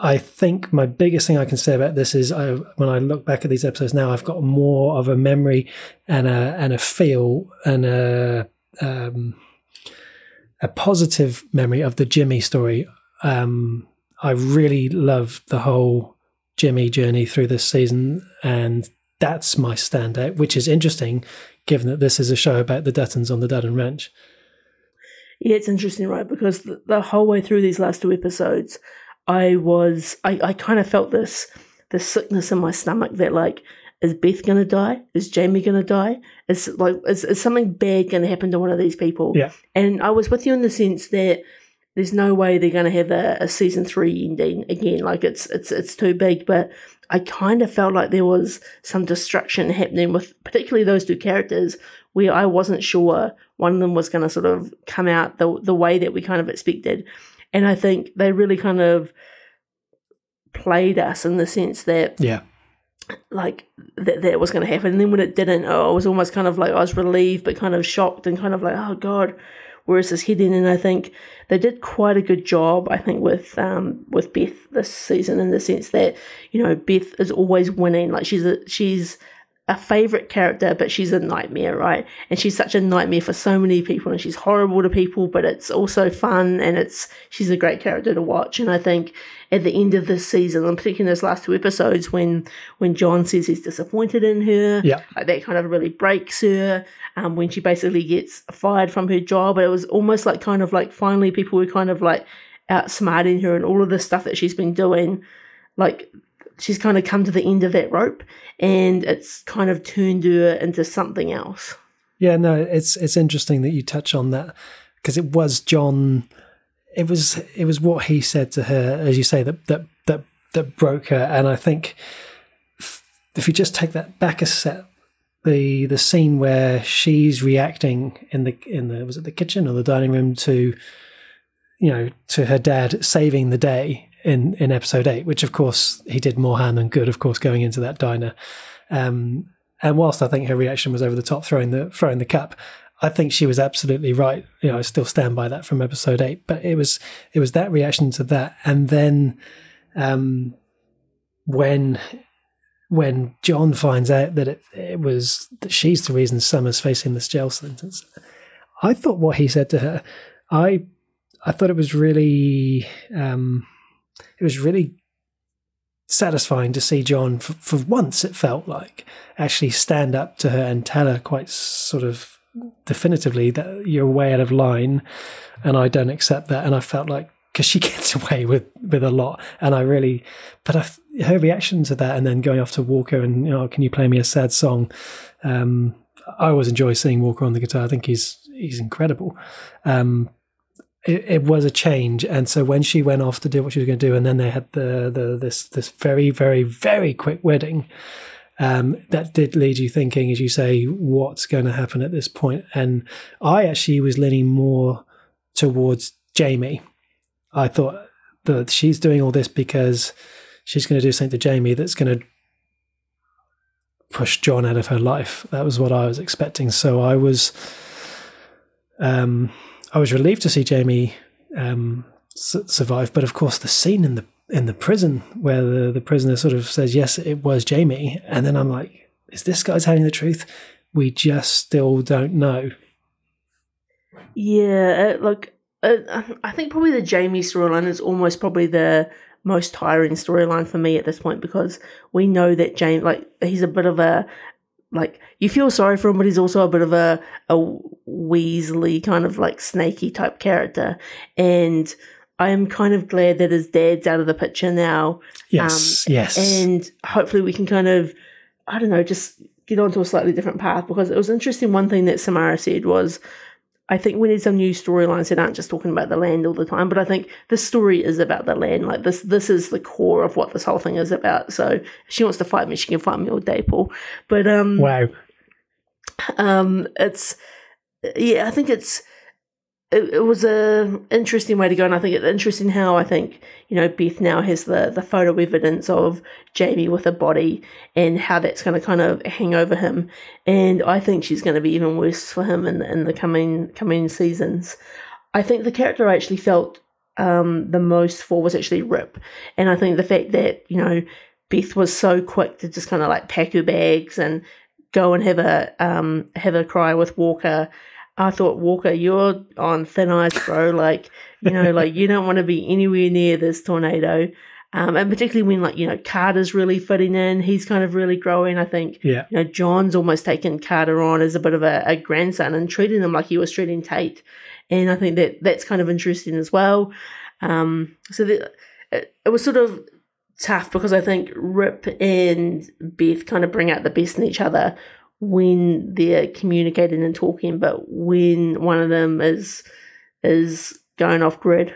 I think my biggest thing I can say about this is I, when I look back at these episodes now, I've got more of a memory and a and a feel and a um, a positive memory of the Jimmy story. Um, I really love the whole Jimmy journey through this season, and that's my standout, which is interesting given that this is a show about the Duttons on the Dutton Ranch. Yeah, it's interesting, right? Because the, the whole way through these last two episodes, I was I, I kind of felt this this sickness in my stomach that like is Beth gonna die? Is Jamie gonna die? Is like is, is something bad gonna happen to one of these people? Yeah. And I was with you in the sense that there's no way they're gonna have a, a season three ending again. Like it's it's it's too big. But I kind of felt like there was some destruction happening with particularly those two characters where I wasn't sure one of them was gonna sort of come out the the way that we kind of expected. And I think they really kind of played us in the sense that Yeah. like that that was going to happen and then when it didn't oh, I was almost kind of like I was relieved but kind of shocked and kind of like oh god where is this heading and I think they did quite a good job I think with um with Beth this season in the sense that you know Beth is always winning like she's a she's a favorite character, but she's a nightmare, right? And she's such a nightmare for so many people, and she's horrible to people, but it's also fun, and it's she's a great character to watch. And I think at the end of this season, and particularly in those last two episodes, when when John says he's disappointed in her, Yeah. like that kind of really breaks her. Um, when she basically gets fired from her job, it was almost like kind of like finally people were kind of like outsmarting her and all of the stuff that she's been doing, like she's kind of come to the end of that rope and it's kind of turned her into something else. Yeah, no, it's it's interesting that you touch on that because it was John. It was it was what he said to her, as you say, that that that that broke her. And I think if- you just take that back a step, the the scene where she's reacting in the in the was it the kitchen or the dining room to you know to her dad saving the day in in episode eight, which of course he did more harm than good, of course, going into that diner. Um, and whilst I think her reaction was over the top, throwing the throwing the cup, I think she was absolutely right. You know, I still stand by that from episode eight. But it was it was that reaction to that, and then um, when when John finds out that it, it was that she's the reason Summer's facing this jail sentence, I thought what he said to her, I I thought it was really um, it was really satisfying to see John for, for once it felt like actually stand up to her and tell her quite sort of definitively that you're way out of line and I don't accept that. And I felt like because she gets away with with a lot. And I really but I, her reaction to that and then going off to Walker and you know can you play me a sad song? Um I always enjoy seeing Walker on the guitar. I think he's he's incredible. Um it, it was a change and so when she went off to do what she was going to do and then they had the the this this very very very quick wedding um, that did lead you thinking, as you say, what's going to happen at this point. And I actually was leaning more towards Jamie. I thought that she's doing all this because she's going to do something to Jamie that's going to push John out of her life. That was what I was expecting. So I was, um, I was relieved to see Jamie um, survive. But of course, the scene in the in the prison where the, the prisoner sort of says, "Yes, it was Jamie," and then I'm like, "Is this guy telling the truth?" We just still don't know. Yeah, uh, like uh, I think probably the Jamie storyline is almost probably the most tiring storyline for me at this point because we know that James, like, he's a bit of a like you feel sorry for him, but he's also a bit of a a Weasley kind of like snaky type character, and I am kind of glad that his dad's out of the picture now. Yes, um, yes. And hopefully we can kind of, I don't know, just get onto a slightly different path because it was interesting. One thing that Samara said was, I think we need some new storylines that aren't just talking about the land all the time. But I think the story is about the land. Like this, this is the core of what this whole thing is about. So if she wants to fight me, she can fight me all day, Paul. But um, wow. Um, it's yeah, I think it's it, it was a interesting way to go, and I think it's interesting how I think you know Beth now has the the photo evidence of Jamie with a body, and how that's going to kind of hang over him, and I think she's going to be even worse for him in in the coming coming seasons. I think the character I actually felt um, the most for was actually Rip, and I think the fact that you know Beth was so quick to just kind of like pack her bags and go and have a um, have a cry with Walker I thought, Walker, you're on thin ice, bro. Like, you know, like you don't want to be anywhere near this tornado. Um, and particularly when like, you know, Carter's really fitting in, he's kind of really growing. I think, yeah. you know, John's almost taken Carter on as a bit of a, a grandson and treating him like he was treating Tate. And I think that that's kind of interesting as well. Um, so the, it, it was sort of tough because I think Rip and Beth kind of bring out the best in each other when they're communicating and talking, but when one of them is is going off grid,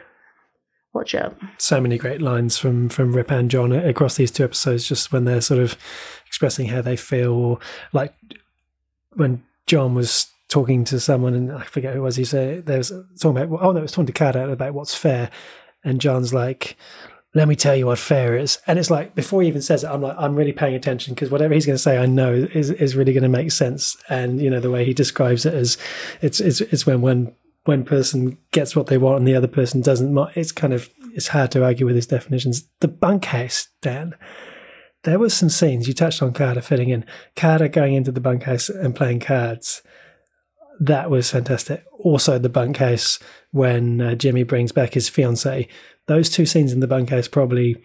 watch out. So many great lines from from Rip and John across these two episodes, just when they're sort of expressing how they feel. Like when John was talking to someone, and I forget who it was. He said there was talking about. Oh no, it was talking to Carter about what's fair, and John's like, let me tell you what fair is. And it's like, before he even says it, I'm like, I'm really paying attention because whatever he's going to say, I know is, is really going to make sense. And, you know, the way he describes it as it's, it's, it's when one, one person gets what they want and the other person doesn't. It's kind of, it's hard to argue with his definitions. The bunkhouse, Dan, there was some scenes you touched on Carter fitting in. Carter going into the bunkhouse and playing cards. That was fantastic. Also, the bunkhouse when uh, Jimmy brings back his fiancee those two scenes in the bunkhouse probably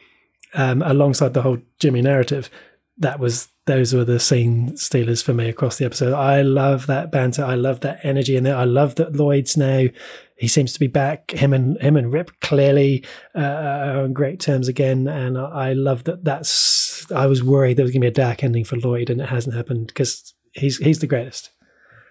um, alongside the whole Jimmy narrative, that was those were the scene stealers for me across the episode. I love that banter. I love that energy in there. I love that Lloyd's now he seems to be back. Him and him and Rip clearly uh, are on great terms again, and I, I love that. That's I was worried there was going to be a dark ending for Lloyd, and it hasn't happened because he's he's the greatest.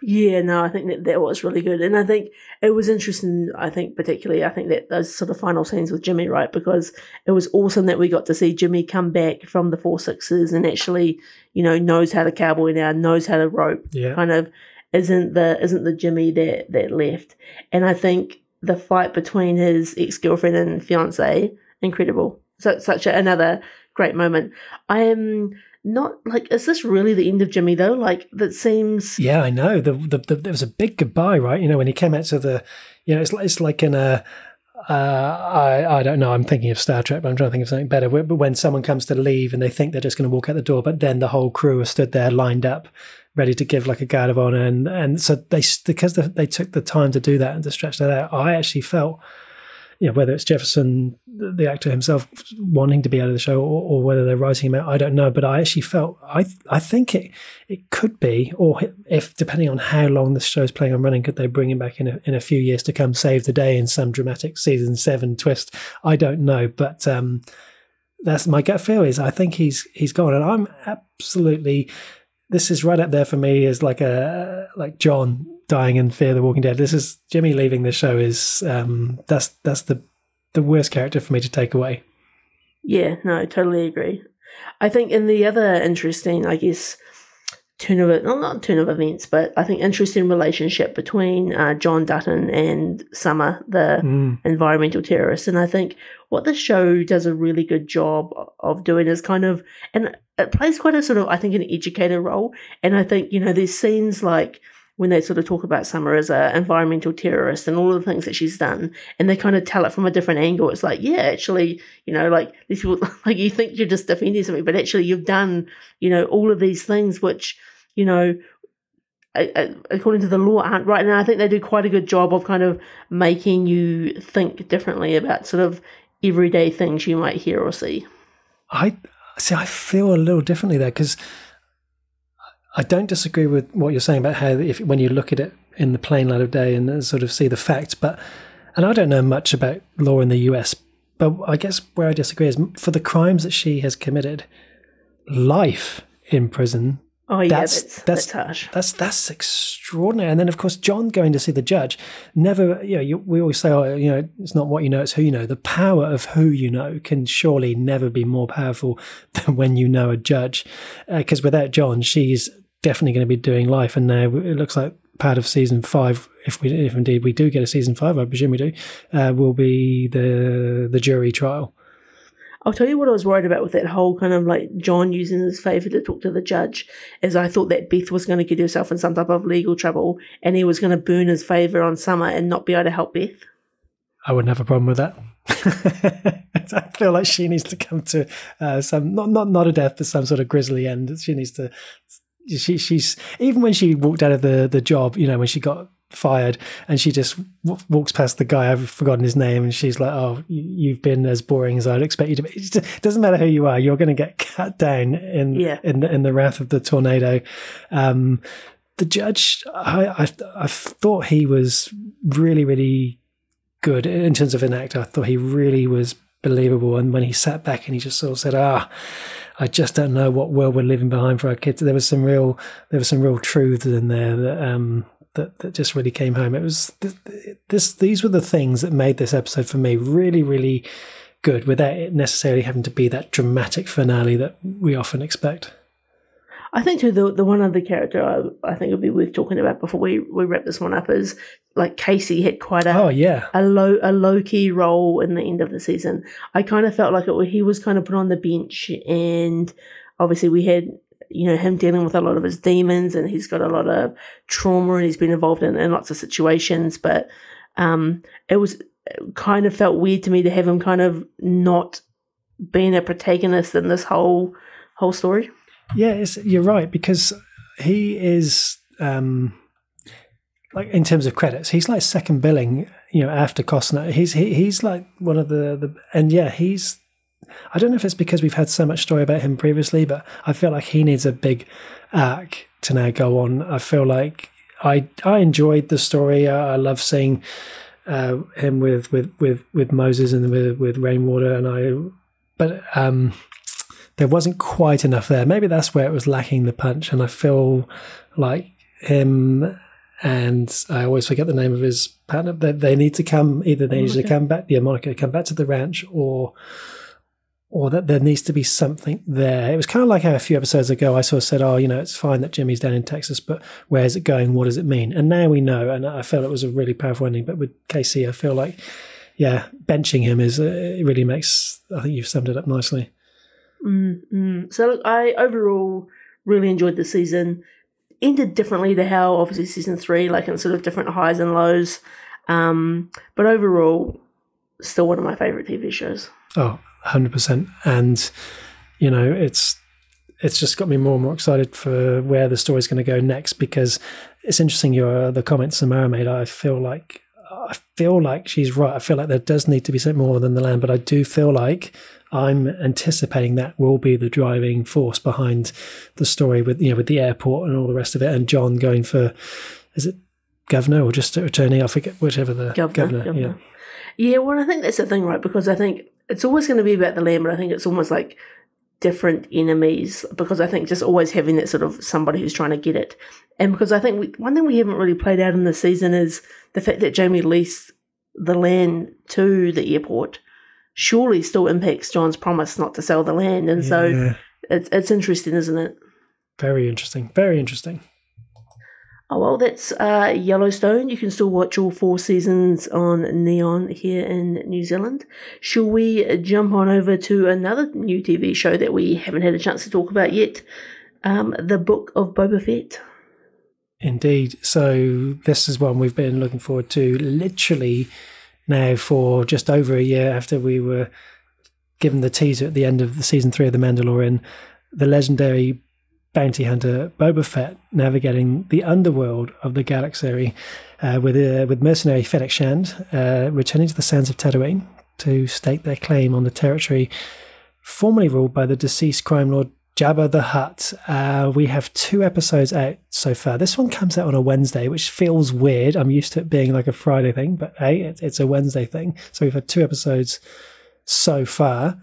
Yeah, no, I think that that was really good, and I think it was interesting. I think particularly, I think that those sort of final scenes with Jimmy, right? Because it was awesome that we got to see Jimmy come back from the four sixes and actually, you know, knows how to cowboy now, knows how to rope. Yeah, kind of isn't the isn't the Jimmy that that left. And I think the fight between his ex girlfriend and fiance incredible. So such a, another great moment. I am not like is this really the end of Jimmy though? Like that seems. Yeah, I know. The, the, the there was a big goodbye, right? You know, when he came out to the, you know, it's like it's like in a. Uh, I I don't know. I'm thinking of Star Trek, but I'm trying to think of something better. But when someone comes to leave and they think they're just going to walk out the door, but then the whole crew are stood there lined up, ready to give like a guard of honor, and and so they because they took the time to do that and to stretch that out. I actually felt you know, whether it's Jefferson, the actor himself, wanting to be out of the show, or, or, whether they're writing him out, I don't know. But I actually felt I I think it it could be, or if depending on how long the show's playing on running, could they bring him back in a, in a few years to come save the day in some dramatic season seven twist? I don't know, but um, that's my gut feel is I think he's he's gone, and I'm absolutely. This is right up there for me as like a like John dying in Fear the Walking Dead. This is Jimmy leaving the show is um, that's that's the the worst character for me to take away. Yeah, no, I totally agree. I think in the other interesting, I guess, turn of it, well, not turn of events, but I think interesting relationship between uh, John Dutton and Summer, the Mm. environmental terrorist. And I think what the show does a really good job of doing is kind of, and it plays quite a sort of, I think, an educator role. And I think, you know, there's scenes like when they sort of talk about Summer as an environmental terrorist and all the things that she's done, and they kind of tell it from a different angle. It's like, yeah, actually, you know, like these people, like you think you're just defending something, but actually you've done, you know, all of these things which, you know, according to the law aren't right. And I think they do quite a good job of kind of making you think differently about sort of everyday things you might hear or see. I see. I feel a little differently there because I don't disagree with what you're saying about how if when you look at it in the plain light of day and uh, sort of see the facts, but and I don't know much about law in the US, but I guess where I disagree is for the crimes that she has committed, life in prison. Oh yeah, That's- that's that's- that's, harsh. That's that's extraordinary. And then of course John going to see the judge. Never, you know, you, we always say, oh, you know, it's not what you know, it's who you know. The power of who you know can surely never be more powerful than when you know a judge. Because without John, she's definitely going to be doing life. And now it looks like part of season five, if we, if indeed we do get a season five, I presume we do, uh, will be the the jury trial. I'll tell you what I was worried about with that whole kind of like John using his favour to talk to the judge, is I thought that Beth was going to get herself in some type of legal trouble, and he was going to burn his favour on Summer and not be able to help Beth. I wouldn't have a problem with that. I feel like she needs to come to uh, some not not not a death, but some sort of grisly end. She needs to. She she's even when she walked out of the the job, you know, when she got fired, and she just w- walks past the guy. I've forgotten his name, and she's like, "Oh, you- you've been as boring as I'd expect you to be." It it doesn't matter who you are; you're going to get cut down in Yeah. in the, in the wrath of the tornado. Um, the judge, I, I I thought he was really really good in terms of an actor. I thought he really was believable. And when he sat back and he just sort of said, "Ah, I just don't know what world we're living behind for our kids," there was some real there was some real truths in there that um that, that just really came home. It was this, this these were the things that made this episode for me really really good without it necessarily having to be that dramatic finale that we often expect. I think too the the one other character I, I think would be worth talking about before we, we wrap this one up is like Casey had quite a Oh yeah, a low a low key role in the end of the season. I kind of felt like it, he was kind of put on the bench, and obviously we had you know him dealing with a lot of his demons, and he's got a lot of trauma, and he's been involved in, in lots of situations. But um, it was it kind of felt weird to me to have him kind of not being a protagonist in this whole whole story. Yeah, you're right because he is um, like in terms of credits, he's like second billing. You know, after Costner, he's he, he's like one of the the and yeah, he's. I don't know if it's because we've had so much story about him previously, but I feel like he needs a big arc to now go on. I feel like I I enjoyed the story. I, I love seeing uh, him with with with with Moses and with with Rainwater, and I. But um, there wasn't quite enough there. Maybe that's where it was lacking the punch. And I feel like him and I always forget the name of his partner. They, they need to come either they need to come back, yeah, Monica, come back to the ranch, or or that there needs to be something there. It was kind of like how a few episodes ago I sort of said, "Oh, you know, it's fine that Jimmy's down in Texas, but where's it going? What does it mean?" And now we know, and I felt it was a really powerful ending. But with Casey, I feel like, yeah, benching him is uh, it really makes. I think you've summed it up nicely. Mm. So look, I overall really enjoyed the season. Ended differently to how obviously season three, like in sort of different highs and lows. Um, but overall, still one of my favorite TV shows. Oh, 100%. And, you know, it's it's just got me more and more excited for where the story's going to go next because it's interesting your the comments Samara made. I feel like I feel like she's right. I feel like there does need to be something more than the land, but I do feel like I'm anticipating that will be the driving force behind the story with you know with the airport and all the rest of it, and John going for is it governor or just attorney? I forget whichever the Governor, governor. Yeah, well, I think that's the thing, right? Because I think it's always going to be about the land, but I think it's almost like different enemies because I think just always having that sort of somebody who's trying to get it. And because I think we, one thing we haven't really played out in the season is the fact that Jamie leased the land to the airport surely still impacts John's promise not to sell the land. And so it's it's interesting, isn't it? Very interesting. Very interesting. Oh well, that's uh, Yellowstone. You can still watch all four seasons on Neon here in New Zealand. Shall we jump on over to another new TV show that we haven't had a chance to talk about yet? Um, the Book of Boba Fett. Indeed. So this is one we've been looking forward to literally now for just over a year after we were given the teaser at the end of the season three of The Mandalorian. The legendary bounty hunter Boba Fett navigating the underworld of the galaxy uh, with uh, with mercenary Fennec Shand uh, returning to the sands of Tatooine to stake their claim on the territory formerly ruled by the deceased crime lord Jabba the Hutt. Uh, we have two episodes out so far. This one comes out on a Wednesday, which feels weird. I'm used to it being like a Friday thing, but hey, it's, it's a Wednesday thing. So we've had two episodes so far.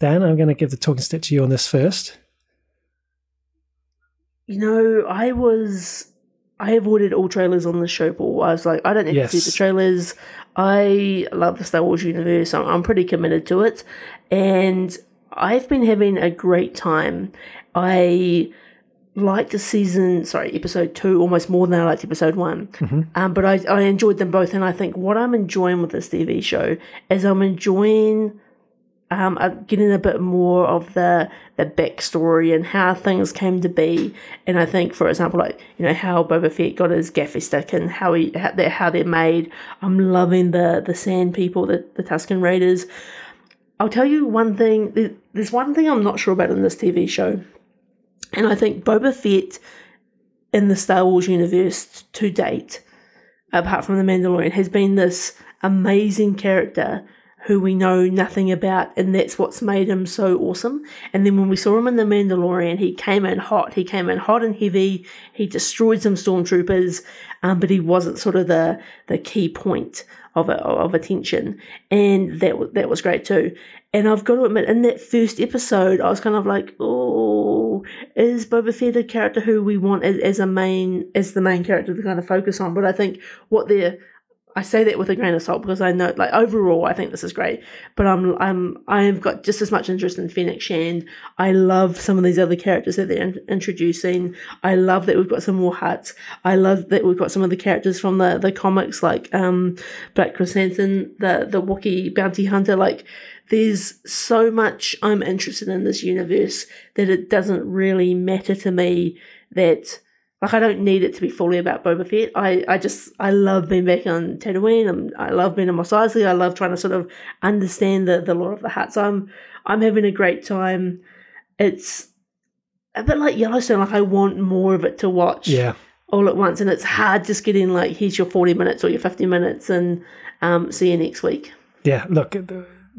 Dan, I'm going to give the talking stick to you on this first. You know, I was I avoided all trailers on the show, Paul. I was like, I don't need Yes. to see the trailers. I love the Star Wars universe. I'm, I'm pretty committed to it, and I've been having a great time. I liked the season, sorry, episode two almost more than I liked episode one. Um, but I, I enjoyed them both, and I think what I'm enjoying with this TV show is I'm enjoying um, uh, getting a bit more of the the backstory and how things came to be. And I think, for example, like you know how Boba Fett got his gaffi stick and how he how they're, how they're made. I'm loving the the Sand People, the the Tusken Raiders. I'll tell you one thing. There's one thing I'm not sure about in this TV show, and I think Boba Fett in the Star Wars universe to date, apart from the Mandalorian, has been this amazing character who we know nothing about, and that's what's made him so awesome. And then when we saw him in The Mandalorian, he came in hot. He came in hot and heavy. He destroyed some stormtroopers, um, but he wasn't sort of the the key point of of attention, and that that was great too. And I've got to admit, in that first episode, I was kind of like, oh, is Boba Fett a character who we want as, as a main as the main character to kind of focus on? But I think what they're I say that with a grain of salt because I know, like overall, I think this is great. But I'm, I'm, I've got just as much interest in Fennec Shand. I love some of these other characters that they're in- introducing. I love that we've got some more Hutts. I love that we've got some of the characters from the, the comics, like um, Black Krrsantan, the the Wookiee bounty hunter. Like, there's so much I'm interested in this universe that it doesn't really matter to me that like I don't need it to be fully about Boba Fett. I, I just I love being back on Tatooine. I'm, I love being on Mos Eisley. I love trying to sort of understand the the lore of the Hutt. So I'm I'm having a great time. It's a bit like Yellowstone. Like I want more of it to watch Yeah. all at once, and it's hard just getting like here's your forty minutes or your fifty minutes, and um, see you next week. Yeah, look,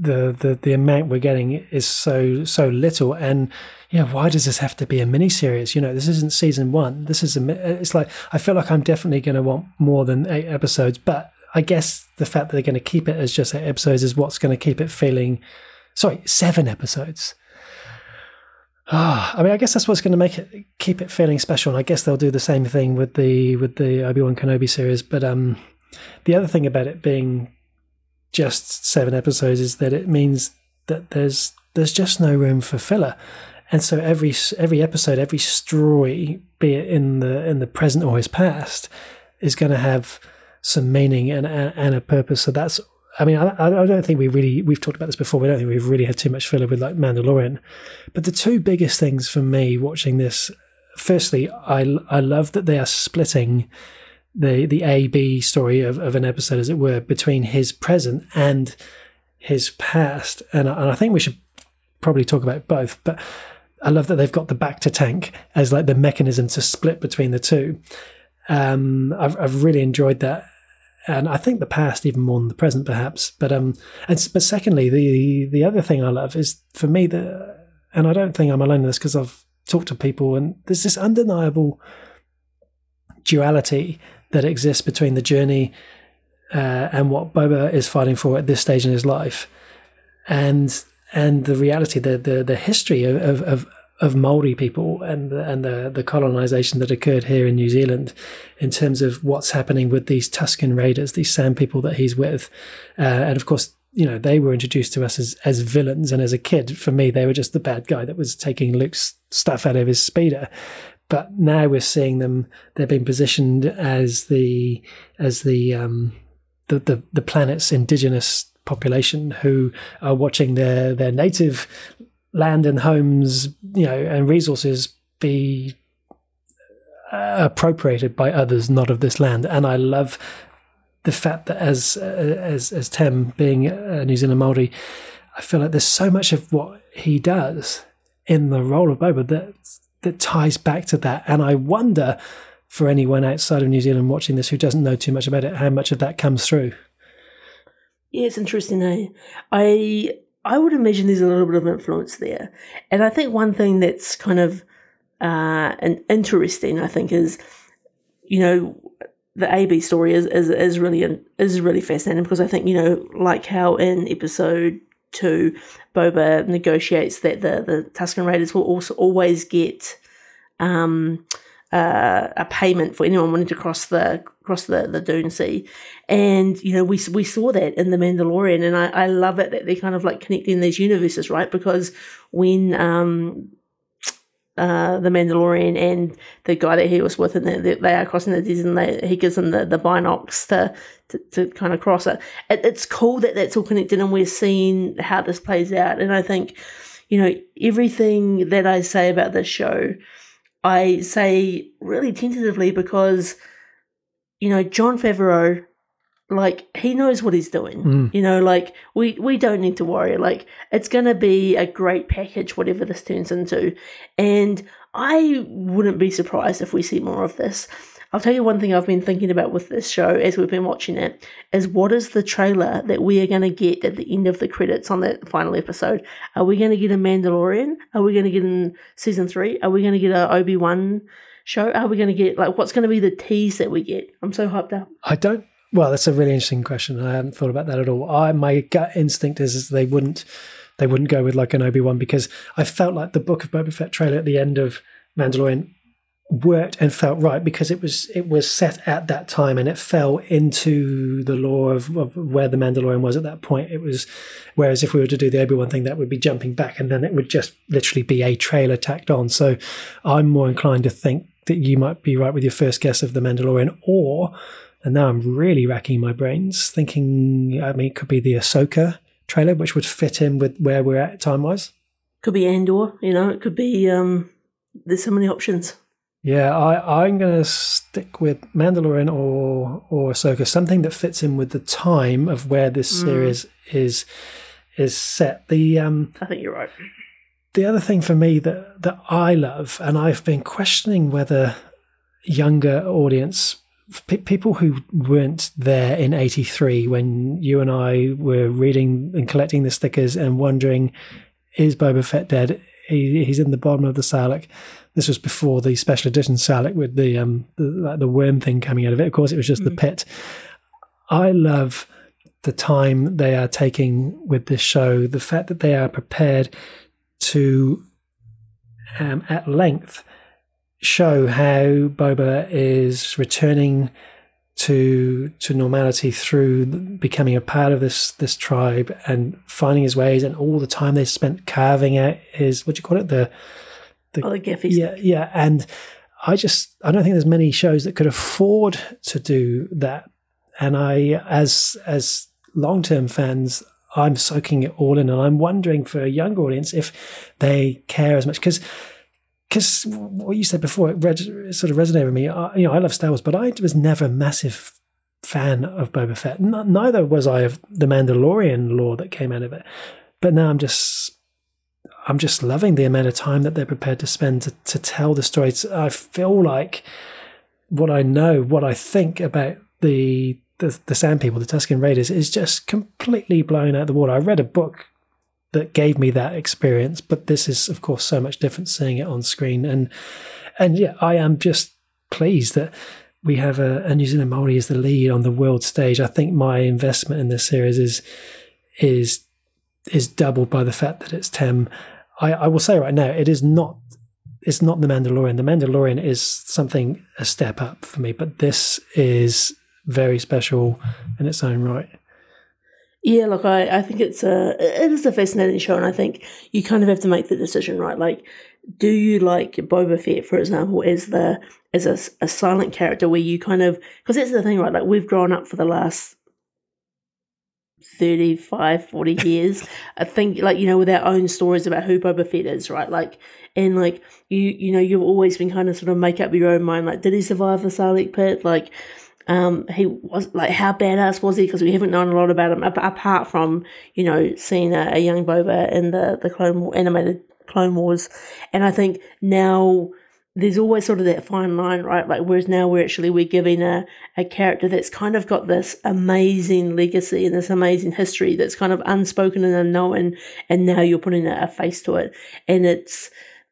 the, the the amount we're getting is so so little, and yeah, why does this have to be a mini series? You know, this isn't season one. This is a. It's like I feel like I'm definitely going to want more than eight episodes, but I guess the fact that they're going to keep it as just eight episodes is what's going to keep it feeling. Sorry, seven episodes. Ah, I mean, I guess that's what's going to make it keep it feeling special. And I guess they'll do the same thing with the with the Obi Wan Kenobi series. But um, the other thing about it being just seven episodes is that it means that there's there's just no room for filler, and so every every episode, every story, be it in the in the present or his past, is going to have some meaning and and, a purpose. So that's. I mean, I, I don't think we really we've talked about this before. We don't think we've really had too much filler with like Mandalorian, but the two biggest things for me watching this, firstly, I I love that they are splitting the the A B story of, of an episode, as it were, between his present and his past, and I- and I think we should probably talk about both. But I love that they've got the bacta tank as like the mechanism to split between the two. Um, I've I've really enjoyed that, and I think the past even more than the present, perhaps. But um, and but secondly, the the other thing I love is for me the, and I don't think I'm alone in this because I've talked to people, and there's this undeniable duality that exists between the journey uh, and what Boba is fighting for at this stage in his life, and and the reality, the the, the history of, of, of Maori people and and the the colonization that occurred here in New Zealand, in terms of what's happening with these Tusken raiders, these Sand people that he's with, uh, and of course you know they were introduced to us as as villains, and as a kid, for me, they were just the bad guy that was taking Luke's stuff out of his speeder. But now we're seeing them; they're being positioned as the as the um, the, the the planet's indigenous population who are watching their their native land and homes, you know, and resources be appropriated by others not of this land. And I love the fact that as as as Tem being a New Zealand Maori, I feel like there's so much of what he does in the role of Boba that that ties back to that. And I wonder for anyone outside of New Zealand watching this who doesn't know too much about it, how much of that comes through. Yeah, it's interesting. Eh? I I would imagine there's a little bit of influence there, and I think one thing that's kind of uh, and interesting, I think, is you know the AB story is, is is really is really fascinating because I think you know like how in episode two, Boba negotiates that the the Tusken Raiders will also always get um, uh, a payment for anyone wanting to cross the cross the the Dune Sea, and you know we we saw that in the Mandalorian, and I, I love it that they're kind of like connecting these universes, right? Because when um uh, the Mandalorian and the guy that he was with, and they, they are crossing the desert, and they, he gives them the, the binocs to, to, to kind of cross it. it. It's cool that that's all connected, and we're seeing how this plays out. And I think, you know, everything that I say about this show, I say really tentatively because, you know, Jon Favreau like he knows what he's doing mm. you know like we we don't need to worry like it's going to be a great package whatever this turns into and i wouldn't be surprised if we see more of this i'll tell you one thing i've been thinking about with this show as we've been watching it is what is the trailer that we are going to get at the end of the credits on that final episode? Are we going to get a mandalorian? Are we going to get in season three? Are we going to get a obi-wan show? Are we going to get like what's going to be the tease that we get? I'm so hyped up. I don't well, that's a really interesting question. I hadn't thought about that at all. I my gut instinct is, is they wouldn't they wouldn't go with like an Obi Wan because I felt like the Book of Boba Fett trailer at the end of Mandalorian worked and felt right because it was it was set at that time and it fell into the lore of, of where the Mandalorian was at that point. It was whereas if we were to do the Obi Wan thing, that would be jumping back and then it would just literally be a trailer tacked on. So I'm more inclined to think that you might be right with your first guess of the Mandalorian or and now I'm really racking my brains, thinking, I mean, it could be the Ahsoka trailer, which would fit in with where we're at time wise. Could be Andor, you know, it could be, um, there's so many options. Yeah, I, I'm going to stick with Mandalorian or or Ahsoka, something that fits in with the time of where this mm. series is is set. The um, I think you're right. The other thing for me that that I love, and I've been questioning whether younger audience people who weren't there in 83 when you and I were reading and collecting the stickers and wondering, is Boba Fett dead? He, he's in the bottom of the Sarlacc. This was before the special edition Sarlacc with the um the, the worm thing coming out of it. Of course, it was just mm. the pit. I love the time they are taking with this show, the fact that they are prepared to, um, at length, show how Boba is returning to to normality through becoming a part of this this tribe and finding his ways and all the time they spent carving out his what do you call it the the, oh, the gaffi yeah yeah and I just I don't think there's many shows that could afford to do that and I as as long term fans I'm soaking it all in and I'm wondering for a young audience if they care as much because because what you said before, it, read, it, sort of resonated with me. I, you know, I love Star Wars, but I was never a massive fan of Boba Fett. N- neither was I of the Mandalorian lore that came out of it. But now I'm just, I'm just loving the amount of time that they're prepared to spend to, to tell the stories. I feel like what I know, what I think about the the, the Sand People, the Tusken Raiders, is just completely blown out the water. I read a book that gave me that experience. But this is, of course, so much different seeing it on screen. And and yeah, I am just pleased that we have a, a New Zealand Maori as the lead on the world stage. I think my investment in this series is is is doubled by the fact that it's Tem. I, I will say right now, it is not it's not the Mandalorian. The Mandalorian is something a step up for me, but this is very special in its own right. Yeah, look, I, I think it's a it is a fascinating show, and I think you kind of have to make the decision, right? Like, do you like Boba Fett, for example, as the as a, a silent character where you kind of because that's the thing, right? Like, we've grown up for the last 35, 40 years. I think, like, you know, with our own stories about who Boba Fett is, right? Like, and like, you, you know, you've always been kind of sort of make up your own mind. Like, did he survive the Sarlacc pit? Like, um, he was like, how badass was he? Because we haven't known a lot about him apart from, you know, seeing a, a young Boba in the, the Clone War, animated Clone Wars. And I think now, there's always sort of that fine line, right? Like, whereas now we're actually we're giving a, a character that's kind of got this amazing legacy and this amazing history that's kind of unspoken and unknown, and now you're putting a, a face to it, and it's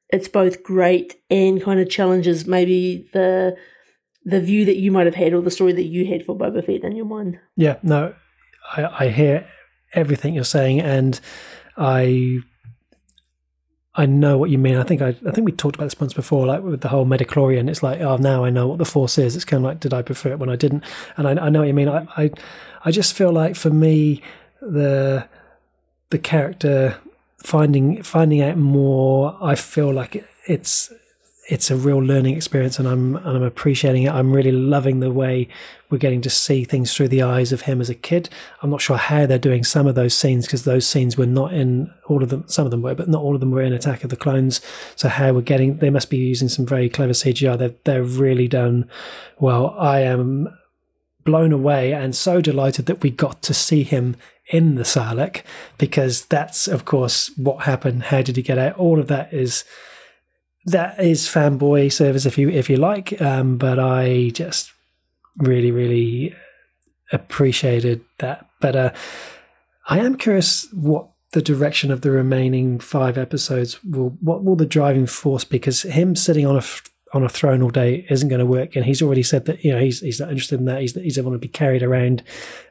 it's both great and kind of challenges maybe the the view that you might have had or the story that you had for Boba Fett in your mind. Yeah, no, I, I hear everything you're saying, and I I know what you mean. I think I, I think we talked about this once before, like with the whole Midi-chlorian. It's like, oh, now I know what the Force is. It's kind of like, did I prefer it when I didn't? And I, I know what you mean. I, I, I just feel like for me, the the character finding finding out more, I feel like it, it's it's a real learning experience and I'm and I'm appreciating it. I'm really loving the way we're getting to see things through the eyes of him as a kid. I'm not sure how they're doing some of those scenes because those scenes were not in all of them. Some of them were, but not all of them were in Attack of the Clones. So how we're getting, they must be using some very clever CGI. They're they're really done well. I am blown away and so delighted that we got to see him in the Sarlacc because that's of course what happened. How did he get out? All of that is that is fanboy service if you if you like. Um, but I just really really appreciated that. But uh, I am curious what the direction of the remaining five episodes will. What will the driving force? Because him sitting on a on a throne all day isn't going to work, and he's already said that you know he's he's not interested in that. He's he's want to be carried around.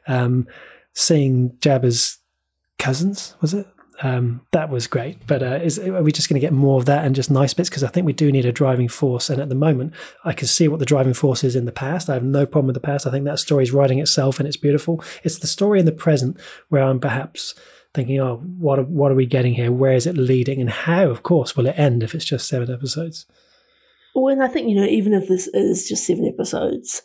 Um, seeing Jabba's cousins was it um, that was great. But uh, is, are we just going to get more of that and just nice bits? Because I think we do need a driving force. And at the moment, I can see what the driving force is in the past. I have no problem with the past. I think that story is writing itself and it's beautiful. It's the story in the present where I'm perhaps thinking, oh, what are, what are we getting here? Where is it leading? And how, of course, will it end if it's just seven episodes? Well, and I think, you know, even if this is just seven episodes,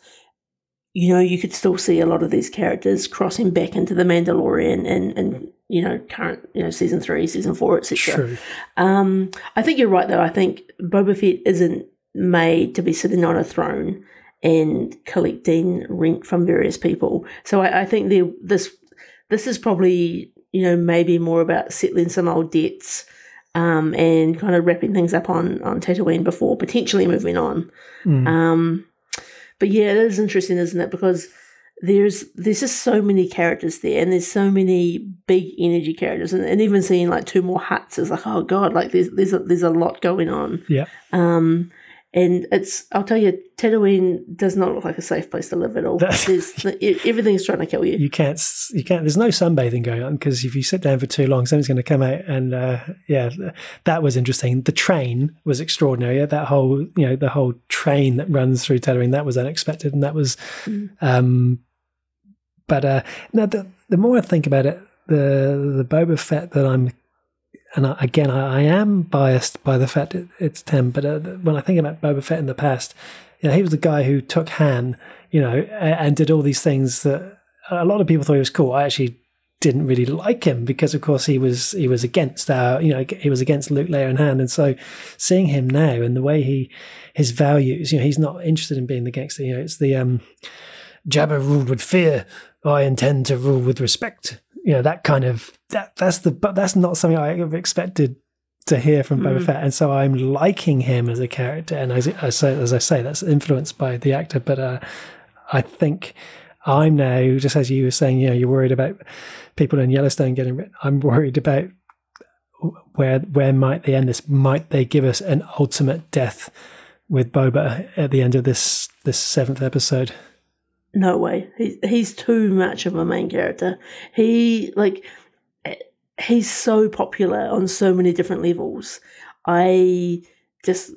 you know, you could still see a lot of these characters crossing back into the Mandalorian and, and you know, current, you know, season three, season four, etc. Um, I think you're right, though. I think Boba Fett isn't made to be sitting on a throne and collecting rent from various people. So I, I think this this is probably you know maybe more about settling some old debts um, and kind of wrapping things up on on Tatooine before potentially moving on. Mm. Um, but yeah, it is interesting, isn't it? Because there's there's just so many characters there and there's so many big energy characters and, and even seeing like two more Hutts is like oh god like there's there's a, there's a lot going on. Yeah. Um and it's I'll tell you Tatooine does not look like a safe place to live at all. There's everything's trying to kill you. You can't you can't there's no sunbathing going on because if you sit down for too long something's going to come out and uh, yeah that was interesting. The train was extraordinary. That whole you know the whole train that runs through Tatooine that was unexpected and that was mm. um but uh, now the, the more I think about it, the the Boba Fett that I'm, and I, again I, I, am biased by the fact it, it's Tim, but uh, when I think about Boba Fett in the past, you know, he was the guy who took Han, you know, and, and did all these things that a lot of people thought he was cool. I actually didn't really like him because of course he was he was against our you know he was against Luke Leia and Han and so seeing him now and the way he his values you know he's not interested in being the gangster you know it's the um Jabba ruled with fear I intend to rule with respect. You know that kind of that. That's the but that's not something I have expected to hear from mm. Boba Fett, and so I'm liking him as a character. And as I say, as I say, that's influenced by the actor. But uh, I think I'm now just as you were saying. You know, you're worried about people in Yellowstone getting. I'm worried about where where might they end this? Might they give us an ultimate death with Boba at the end of this this seventh episode? No way. He, he's too much of a main character. He like he's so popular on so many different levels. I just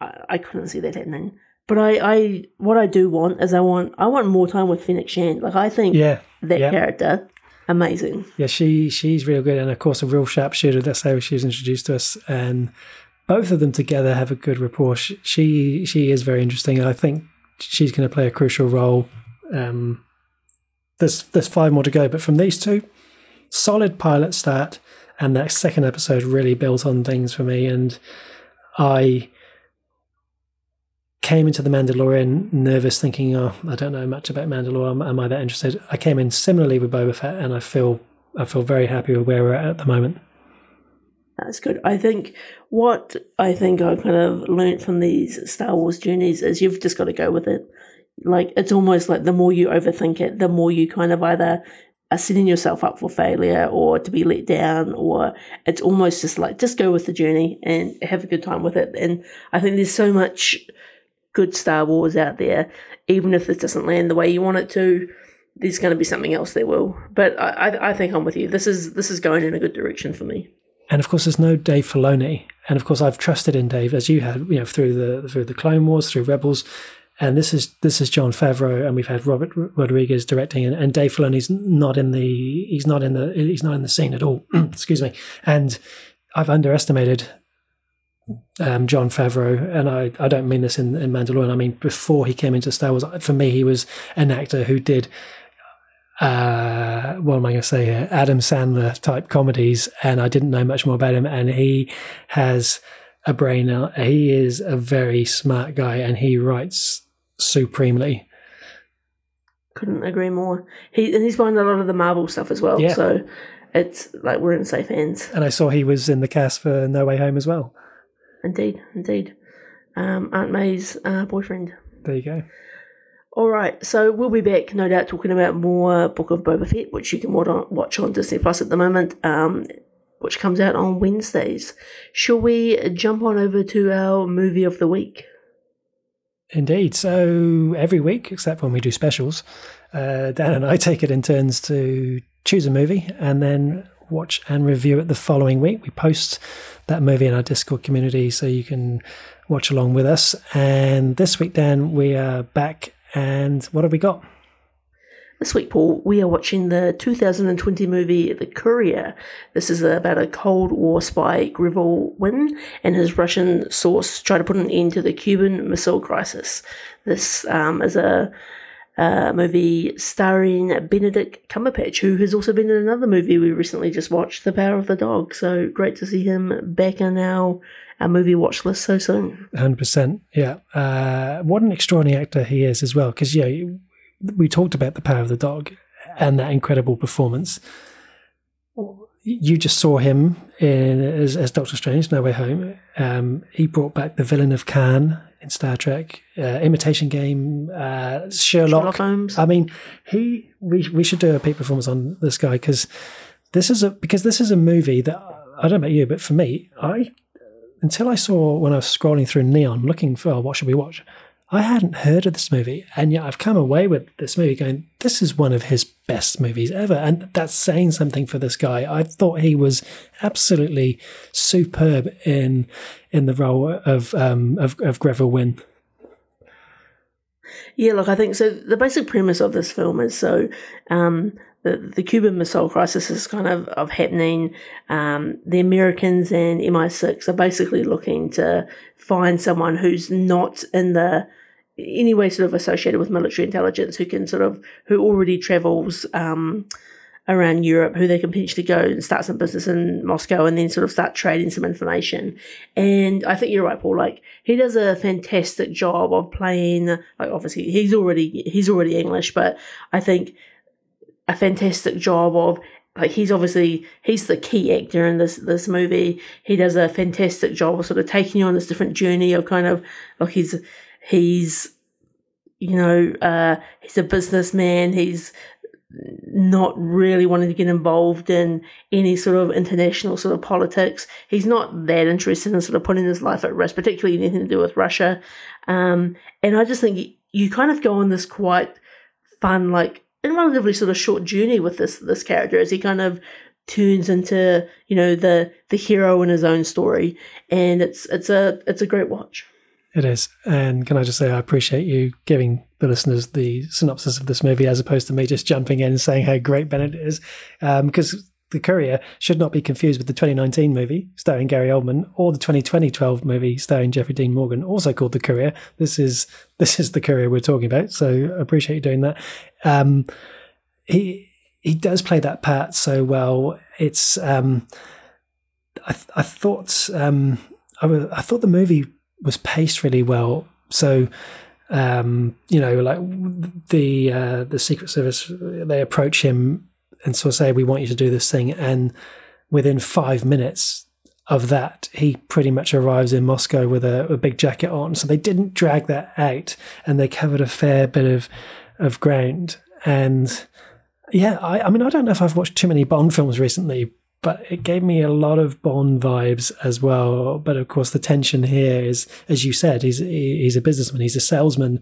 I, I couldn't see that happening. But I, I what I do want is I want I want more time with Fennec Shand. Like I think yeah, that yeah. character amazing. Yeah, she she's real good, and of course a real sharpshooter. That's how she was introduced to us, and both of them together have a good rapport. She she, she is very interesting. I think she's going to play a crucial role. Um, there's there's five more to go, but from these two, solid pilot start, and that second episode really built on things for me, and I came into the Mandalorian nervous, thinking, "Oh, I don't know much about Mandalore. Am, am I that interested?" I came in similarly with Boba Fett, and I feel I feel very happy with where we're at at the moment. That's good. I think what I think I kind of learned from these Star Wars journeys is you've just got to go with it. Like it's almost like the more you overthink it, the more you kind of either are setting yourself up for failure or to be let down, or it's almost just like just go with the journey and have a good time with it. And I think there's so much good Star Wars out there, even if it doesn't land the way you want it to. There's going to be something else there will, but I, I think I'm with you. This is this is going in a good direction for me. And of course, there's no Dave Filoni, and of course, I've trusted in Dave as you had, you know, through the through the Clone Wars, through Rebels, and this is this is Jon Favreau, and we've had Robert Rodriguez directing, and, and Dave Filoni's not in the he's not in the he's not in the scene at all. Excuse me, and I've underestimated um, Jon Favreau, and I, I don't mean this in, in Mandalorian. I mean before he came into Star Wars, for me, he was an actor who did uh, what am I going to say here? Adam Sandler type comedies, and I didn't know much more about him. And he has a brain. He is a very smart guy, and he writes supremely. Couldn't agree more. He and he's behind a lot of the Marvel stuff as well. Yeah. So it's like we're in safe hands. And I saw he was in the cast for No Way Home as well. Indeed, indeed. Um, Aunt May's uh, boyfriend. There you go. All right, so we'll be back, no doubt, talking about more Book of Boba Fett, which you can watch on Disney Plus at the moment, um, which comes out on Wednesdays. Shall we jump on over to our movie of the week? Indeed. So every week, except when we do specials, uh, Dan and I take it in turns to choose a movie and then watch and review it the following week. We post that movie in our Discord community so you can watch along with us. And this week, Dan, we are back and what have we got? This week, Paul, we are watching the 2020 movie The Courier. This is about a Cold War spy, Greville Wynn, and his Russian source try to put an end to the Cuban Missile Crisis. This um, is a, movie starring Benedict Cumberbatch, who has also been in another movie we recently just watched, The Power of the Dog. So great to see him back in our our movie watch list so soon. Hundred percent, yeah. Uh, what an extraordinary actor he is as well. Because yeah, we talked about the power of the dog and that incredible performance. You just saw him in as, as Doctor Strange, No Way Home. Um, he brought back the villain of Khan in Star Trek, uh, Imitation Game, uh, Sherlock. Sherlock Holmes. I mean, he. We we should do a peak performance on this guy because this is a because this is a movie that I don't know about you, but for me, I until I saw when I was scrolling through Neon looking for oh, what should we watch, I hadn't heard of this movie. And yet I've come away with this movie going, this is one of his best movies ever. And that's saying something for this guy. I thought he was absolutely superb in in the role of um, of, of Greville Wynn. Yeah, look, I think so. The basic premise of this film is so um, the, the Cuban Missile Crisis is kind of, of happening. Um, the Americans and MI6 are basically looking to find someone who's not in the any way sort of associated with military intelligence who can sort of who already travels um, around Europe, who they can potentially go and start some business in Moscow and then sort of start trading some information. And I think you're right, Paul. Like he does a fantastic job of playing. Like obviously he's already he's already English, but I think a fantastic job of like he's obviously he's the key actor in this this movie. He does a fantastic job of sort of taking you on this different journey of kind of like he's he's you know uh, he's a businessman. He's not really wanting to get involved in any sort of international sort of politics. He's not that interested in sort of putting his life at risk, particularly anything to do with Russia. Um, and I just think you kind of go on this quite fun, like a relatively sort of short journey with this this character as he kind of turns into you know the the hero in his own story, and it's it's a it's a great watch. It is. And can I just say, I appreciate you giving the listeners the synopsis of this movie as opposed to me just jumping in and saying how great Bennett is. Because um, The Courier should not be confused with the 2019 movie starring Gary Oldman or the 2012 movie starring Jeffrey Dean Morgan, also called The Courier. This is this is The Courier we're talking about. So I appreciate you doing that. Um, he he does play that part so well. It's um, I, I thought um, I thought the movie was paced really well. So, um, you know, like the uh, the Secret Service, they approach him and sort of say, "We want you to do this thing," and within five minutes of that, he pretty much arrives in Moscow with a, a big jacket on. So they didn't drag that out, and they covered a fair bit of of ground. And yeah, I, I mean, I don't know if I've watched too many Bond films recently, but it gave me a lot of Bond vibes as well. But of course, the tension here is, as you said, he's he's a businessman, he's a salesman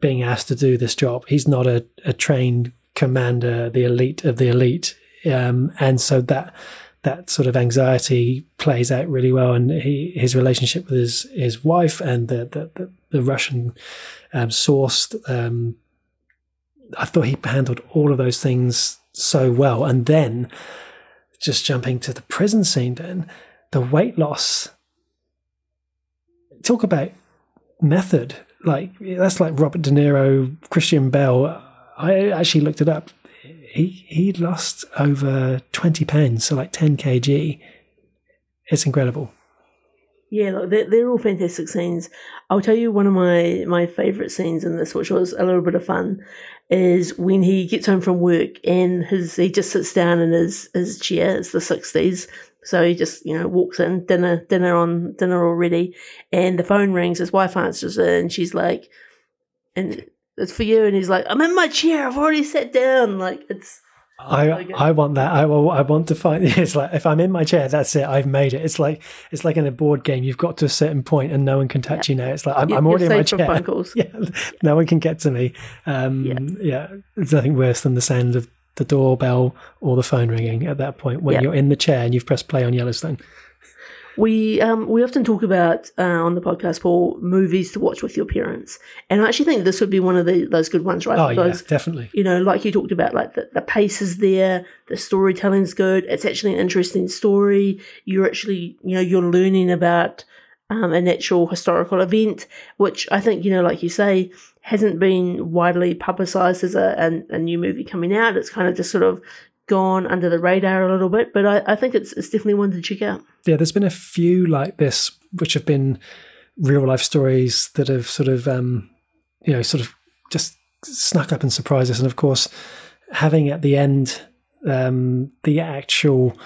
being asked to do this job. He's not a, a trained commander, the elite of the elite, um, and so that that sort of anxiety plays out really well. And he, his relationship with his his wife and the the, the, the Russian um, sourced. Um, I thought he handled all of those things so well, and then just jumping to the prison scene, then the weight loss. Talk about method. Like that's like Robert De Niro, Christian Bale. I actually looked it up. He he lost over twenty pounds, so like ten kg. It's incredible. Yeah, look, they're, they're all fantastic scenes. I'll tell you one of my, my favourite scenes in this, which was a little bit of fun, is when he gets home from work and his he just sits down in his, his chair. It's the sixties. So he just, you know, walks in, dinner, dinner on, dinner already, and the phone rings. His wife answers it, and she's like, "And it's for you." And he's like, "I'm in my chair. I've already sat down." Like it's I I want that. I. I want to find. It's like if I'm in my chair, that's it. I've made it. It's like it's like in a board game. You've got to a certain point, and no one can touch yeah. you now. It's like I'm, I'm already in my chair. Yeah, no one can get to me. Um, yeah. yeah, there's nothing worse than the sound of the doorbell or the phone ringing at that point when yeah. you're in the chair and you've pressed play on Yellowstone. We um, we often talk about uh, on the podcast, Paul, movies to watch with your parents, and I actually think this would be one of the, those good ones, right? Oh because, yeah, definitely. You know, like you talked about, like the, the pace is there, the storytelling's good. It's actually an interesting story. You're actually, you know, you're learning about um, an actual historical event, which I think, you know, like you say, hasn't been widely publicized as a, a, a new movie coming out. It's kind of just sort of gone under the radar a little bit, but I, I think it's, it's definitely one to check out. Yeah, there's been a few like this, which have been real life stories that have sort of, um, you know, sort of just snuck up and surprised us. And of course, having at the end um, the actual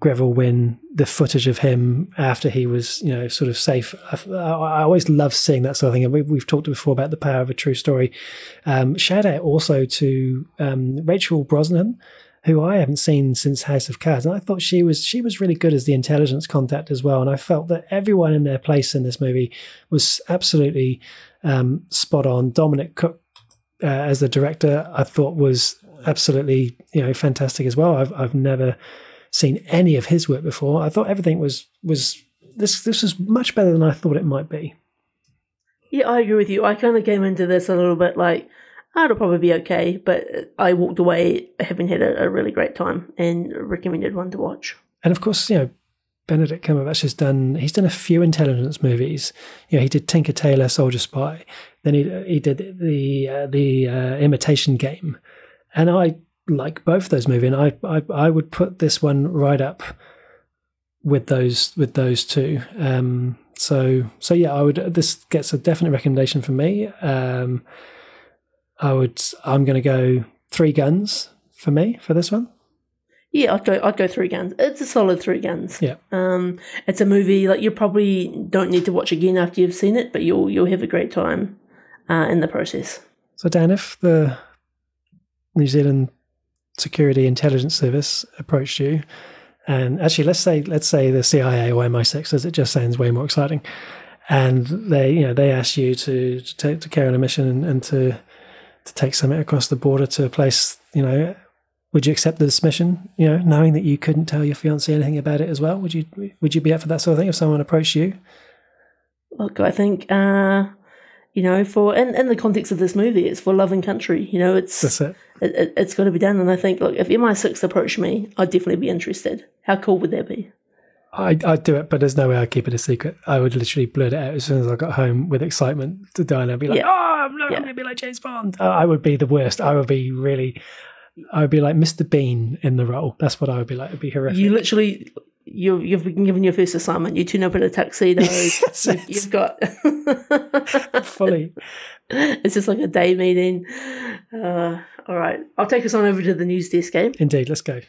Greville Wynn, the footage of him after he was, you know, sort of safe. I, I always love seeing that sort of thing. We, have talked before about the power of a true story. Um, shout out also to um, Rachel Brosnahan, who I haven't seen since House of Cards, and I thought she was she was really good as the intelligence contact as well. And I felt that everyone in their place in this movie was absolutely um, spot on. Dominic Cooke uh, as the director, I thought was absolutely you know fantastic as well. I've I've never seen any of his work before. I thought everything was was this this was much better than I thought it might be. Yeah, I agree with you. I kind of came into this a little bit like it'll probably be okay. But I walked away having had a, a, really great time and recommended one to watch. And of course, you know, Benedict Cumberbatch has done. He's done a few intelligence movies. You know, he did Tinker Tailor Soldier Spy. Then he he did the uh, the uh, Imitation Game, and I like both those movies. And I, I I would put this one right up with those with those two. Um, so so yeah, I would. This gets a definite recommendation from me. Um, I would. I'm going to go three guns for me for this one. Yeah, I'd go. I'd go three guns. It's a solid three guns. Yeah. Um, it's a movie like you probably don't need to watch again after you've seen it, but you'll you'll have a great time uh, in the process. So Dan, if the New Zealand Security Intelligence Service approached you, and actually let's say let's say the CIA or MI6, as it just sounds way more exciting, and they you know they ask you to to, take, to carry on a mission and, and to to take something across the border to a place, you know, would you accept this mission? You know, knowing that you couldn't tell your fiance anything about it as well, would you would you be up for that sort of thing if someone approached you? Look, I think uh, you know, for in, in the context of this movie, it's for love and country. You know, it's That's it. it, it, it's got to be done. And I think, look, if MI6 approached me, I'd definitely be interested. How cool would that be? I, I'd do it, but there's no way I'd keep it a secret. I would literally blurt it out as soon as I got home with excitement to die, and I'd be like, Yeah. "Oh, I'm, not Yeah. going to be like James Bond." Uh, I would be the worst. I would be really. I would be like Mr. Bean in the role. That's what I would be like. It'd be horrific. You literally, you you've been given your first assignment. You turn up in a tuxedo. That's you've, you've got. Fully. it's just like a day meeting. Uh, all right, I'll take us on over to the news desk game. Indeed. Let's go.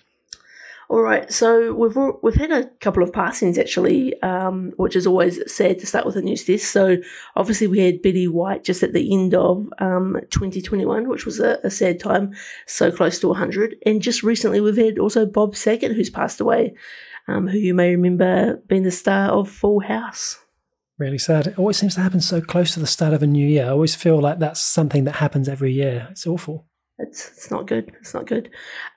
All right, so we've we've had a couple of passings actually, um, which is always sad to start with a news desk. So obviously we had Betty White just at the end of um, 2021, which was a, a sad time, so close to 100. And just recently we've had also Bob Saget, who's passed away, um, who you may remember being the star of Full House. Really sad. It always seems to happen so close to the start of a new year. I always feel like that's something that happens every year. It's awful. It's it's not good. It's not good.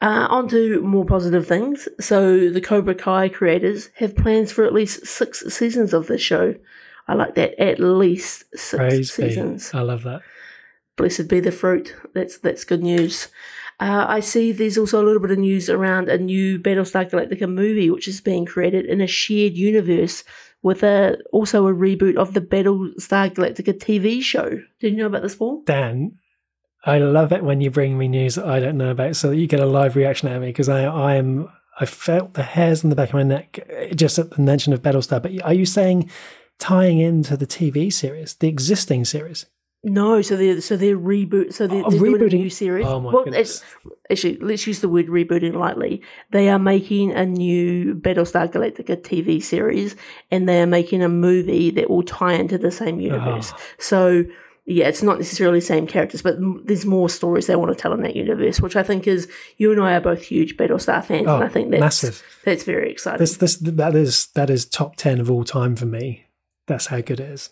Uh, on to more positive things. So the Cobra Kai creators have plans for at least six seasons of this show. I like that. At least six Praise be. seasons. I love that. Blessed be the fruit. That's that's good news. Uh, I see there's also a little bit of news around a new Battlestar Galactica movie, which is being created in a shared universe with a also a reboot of the Battlestar Galactica TV show. Did you know about this, Paul? Dan, I love it when you bring me news that I don't know about, so that you get a live reaction out of me because I, I am, I felt the hairs on the back of my neck uh, just at the mention of Battlestar. But are you saying tying into the TV series, the existing series? No, so they're so they're reboot. So they're, Oh, they're doing a new series. Oh my well, goodness. it's- actually, let's use the word rebooting lightly. They are making a new Battlestar Galactica TV series, and they are making a movie that will tie into the same universe. Oh. So. Yeah, it's not necessarily the same characters, but there's more stories they want to tell in that universe, which I think is you and I are both huge Battlestar fans, Oh, and I think that's massive. that's very exciting. This, this, that is that is top ten of all time for me. That's how good it is.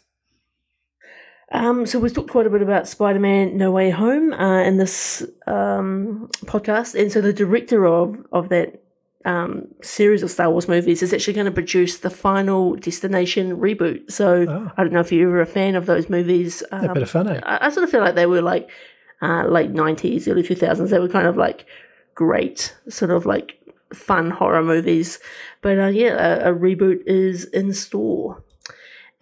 Um, so we've talked quite a bit about Spider-Man: No Way Home uh, in this um, podcast, and so the director of of that um, series of Star Wars movies is actually going to produce the Final Destination reboot. So Oh. I don't know if you're ever a fan of those movies. A Um, bit of fun. Eh? I, I sort of feel like they were like uh, late '90s, early 2000s. They were kind of like great, sort of like fun horror movies. But uh, yeah, a, a reboot is in store.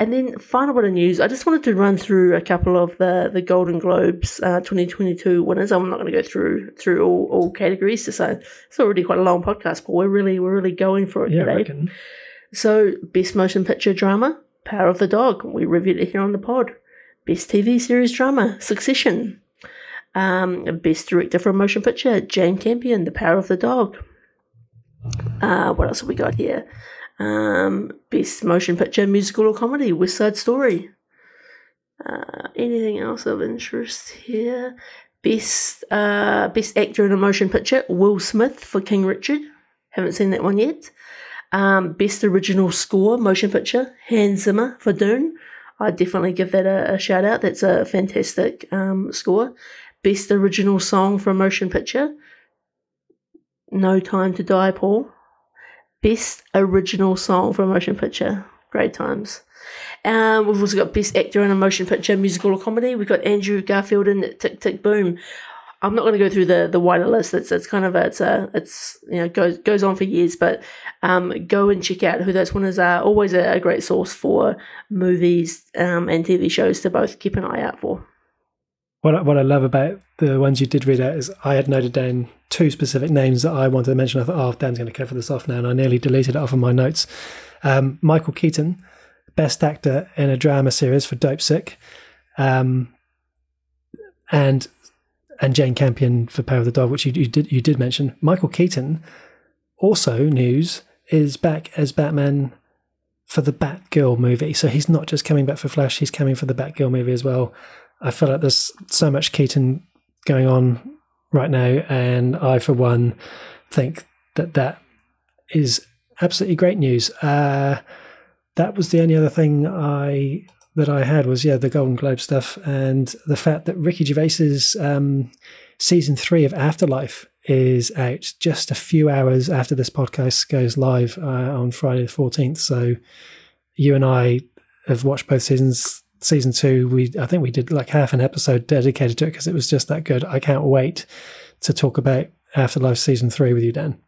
And then final bit of news, I just wanted to run through a couple of the, the Golden Globes uh, 2022 winners. I'm not going to go through through all, all categories. So it's already quite a long podcast, but we're really we're really going for it Yeah, today. So, Best Motion Picture Drama, Power of the Dog. We reviewed it here on the pod. Best TV Series Drama, Succession. Um, Best Director for a Motion Picture, Jane Campion, The Power of the Dog. Uh, what else have we got here? Um, Best Motion Picture, Musical or Comedy, West Side Story. Uh, anything else of interest here? Best uh, Best Actor in a Motion Picture, Will Smith for King Richard. Haven't seen that one yet. Um, best original score motion picture, Hans Zimmer for Dune. I'd definitely give that a, a shout out. That's a fantastic um, score. Best original song for a motion picture, No Time to Die, Paul. Best original song for a motion picture, Great Times. Um, we've also got best actor in a motion picture, musical or comedy. We've got Andrew Garfield in Tick Tick Boom. I'm not going to go through the the wider list. It's it's kind of a, it's a it's you know goes goes on for years, but um, go and check out who those winners are. Always a, a great source for movies um, and TV shows to both keep an eye out for. What I, what I love about the ones you did read out is I had noted down two specific names that I wanted to mention. I thought, oh, Dan's going to cover this off now, and I nearly deleted it off of my notes. Um, Michael Keaton, best actor in a drama series for Dopesick, um, and and Jane Campion for Power of the Dog, which you, you did you did mention. Michael Keaton, also news, is back as Batman for the Batgirl movie. So he's not just coming back for Flash; he's coming for the Batgirl movie as well. I feel like there's so much Keaton going on right now, and I, for one, think that that is absolutely great news. Uh, that was the only other thing I that I had was yeah the Golden Globe stuff and the fact that Ricky Gervais's um, season three of Afterlife is out just a few hours after this podcast goes live uh, on Friday the fourteenth. So you and I have watched both seasons. Season two, we I think we did like half an episode dedicated to it because it was just that good. I can't wait to talk about Afterlife season three with you, Dan.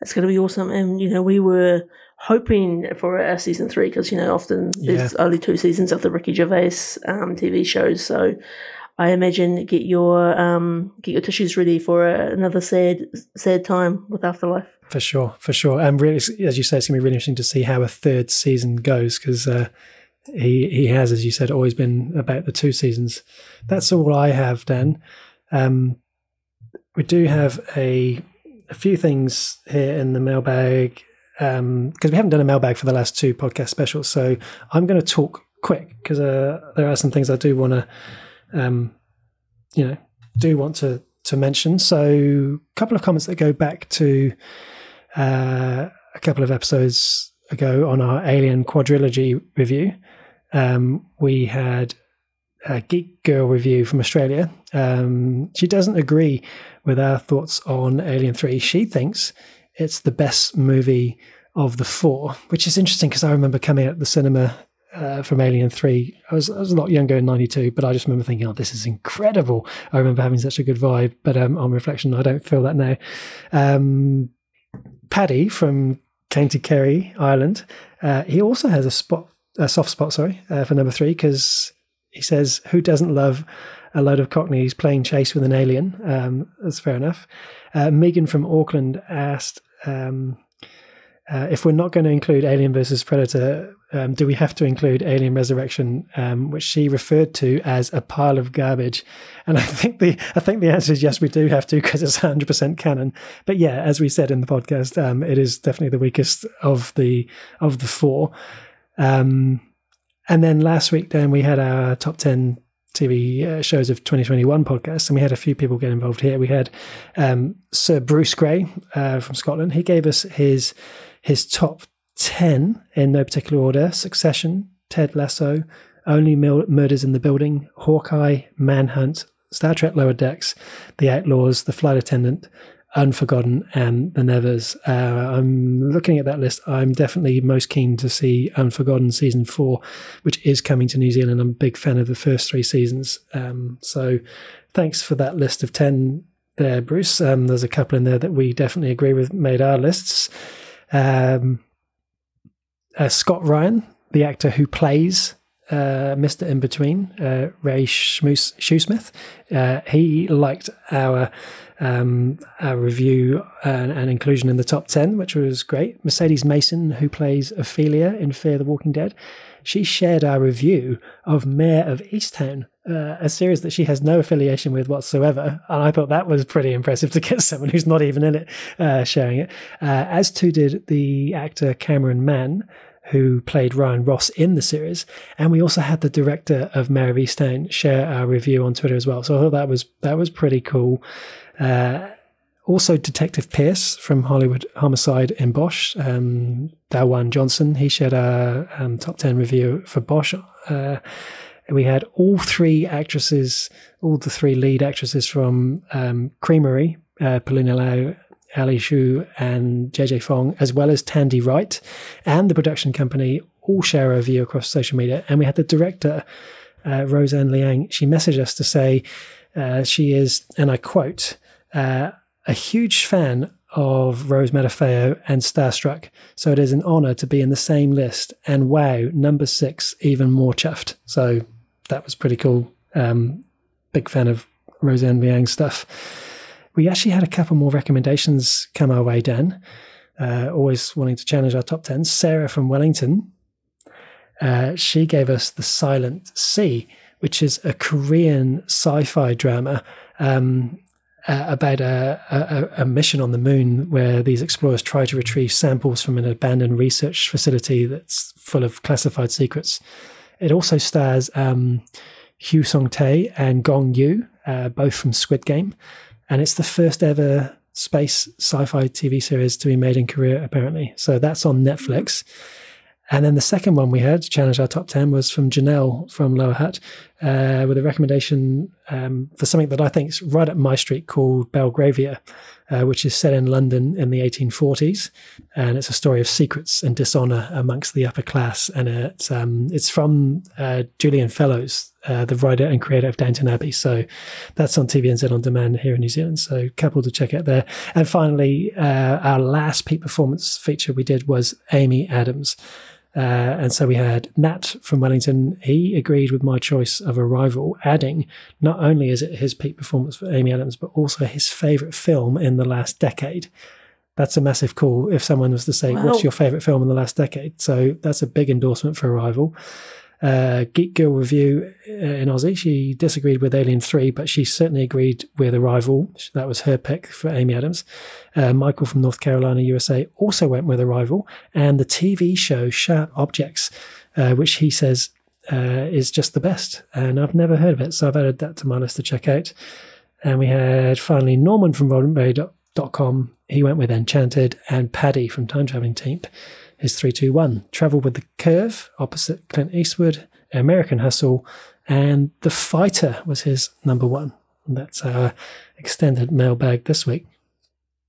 It's going to be awesome. And, you know, we were hoping for a season three because, you know, often there's Yeah. only two seasons of the Ricky Gervais um, TV shows. So I imagine get your um, get your tissues ready for a, another sad sad time with Afterlife. For sure, for sure. And really, as you say, it's going to be really interesting to see how a third season goes because uh, he he has, as you said, always been about the two seasons. That's all I have, Dan. Um, we do have a a few things here in the mailbag because we haven't done a mailbag for the last two podcast specials. So I'm going to talk quick because uh, there are some things I do want to, um, you know, do want to to mention. So a couple of comments that go back to uh, a couple of episodes ago on our Alien quadrilogy review. Um, we had a Geek Girl review from Australia. Um, she doesn't agree with our thoughts on Alien 3. She thinks it's the best movie of the four, which is interesting because I remember coming out of the cinema uh, from Alien 3. I was, I was a lot younger in 92, but I just remember thinking, oh, this is incredible. I remember having such a good vibe, but um, on reflection, I don't feel that now. Um, Paddy from County Kerry, Ireland, uh, he also has a spot, a soft spot, sorry, uh, for number three because he says, "Who doesn't love a load of Cockneys playing chase with an alien?" Um, that's fair enough. Uh, Megan from Auckland asked. Um, uh, if we're not going to include Alien versus Predator, um, do we have to include Alien Resurrection, um, which she referred to as a pile of garbage? And I think the I think the answer is yes, we do have to because it's 100 percent canon. But yeah, as we said in the podcast, um, it is definitely the weakest of the of the four. Um, and then last week, then we had our top 10 TV uh, shows of 2021 podcast, and we had a few people get involved here. We had um, Sir Bruce Gray uh, from Scotland. He gave us his his top 10 in no particular order Succession, Ted Lasso, Only Mil- Murders in the Building, Hawkeye, Manhunt, Star Trek Lower Decks, The Outlaws, The Flight Attendant, Unforgotten, and The Nevers. Uh, I'm looking at that list. I'm definitely most keen to see Unforgotten season four, which is coming to New Zealand. I'm a big fan of the first three seasons. Um, so thanks for that list of 10 there, Bruce. Um, there's a couple in there that we definitely agree with made our lists. Um, uh, Scott Ryan, the actor who plays uh, Mr. Inbetween, uh, Ray Schmoes- Shoesmith, uh, he liked our um, our review and, and inclusion in the top 10, which was great. Mercedes Mason, who plays Ophelia in Fear the Walking Dead, she shared our review of Mare of Easttown, uh, a series that she has no affiliation with whatsoever. And I thought that was pretty impressive to get someone who's not even in it uh, sharing it. Uh, as too did the actor Cameron Mann, who played Ryan Ross in the series. And we also had the director of Mare of Easttown share our review on Twitter as well. So I thought that was that was pretty cool. Uh, also, Detective Pierce from Hollywood Homicide in Bosch, um, DaJuan Johnson, he shared our um, top 10 review for Bosch. Uh, we had all three actresses, all the three lead actresses from um, Creamerie, uh, Perlina Lau, Ally Xue, and JJ Fong, as well as Tandi Wright and the production company, all share a view across social media. And we had the director, uh, Roseanne Liang, she messaged us to say uh, she is, and I quote, uh, a huge fan of Rose Matafeo and Starstruck, so it is an honor to be in the same list. And wow, number six, even more chuffed. So that was pretty cool. Um, big fan of Roseanne Liang stuff. We actually had a couple more recommendations come our way, Dan. Uh, always wanting to challenge our top 10. Sarah from Wellington, uh, she gave us The Silent Sea, which is a Korean sci fi drama um, uh, about a, a, a, mission on the moon where these explorers try to retrieve samples from an abandoned research facility that's full of classified secrets. It also stars um, Heo Sung-tae and Gong Yoo, uh, both from Squid Game. And it's the first ever space sci fi TV series to be made in Korea, apparently. So that's on Netflix. Mm-hmm. And then the second one we had to challenge our top 10 was from Janelle from Lower Hutt. Uh, with a recommendation um, for something that I think is right up my street called Belgravia, uh, which is set in London in the 1840s, and it's a story of secrets and dishonor amongst the upper class. And it's um, it's from uh, Julian Fellowes, uh, the writer and creator of Downton Abbey. So that's on TVNZ on demand here in New Zealand. So couple to check out there. And finally, uh, our last peak performance feature we did was Amy Adams. Uh, and so we had Nat from Wellington. He agreed with my choice of Arrival, adding not only is it his peak performance for Amy Adams, but also his favourite film in the last decade. That's a massive call if someone was to say, wow. What's your favourite film in the last decade? So that's a big endorsement for Arrival uh, Geek Girl review in Aussie. She disagreed with Alien 3, but she certainly agreed with Arrival. That was her pick for Amy Adams. Uh, Michael from North Carolina, USA, also went with Arrival. And the TV show Sharp Objects, uh, which he says uh, is just the best. And I've never heard of it, so I've added that to my list to check out. And we had finally Norman from Rodentberry.com. He went with Enchanted, and Paddy from Time Traveling Team is 321. Trouble with the Curve, opposite Clint Eastwood, American Hustle, and The Fighter was his number one. And that's our extended mailbag this week.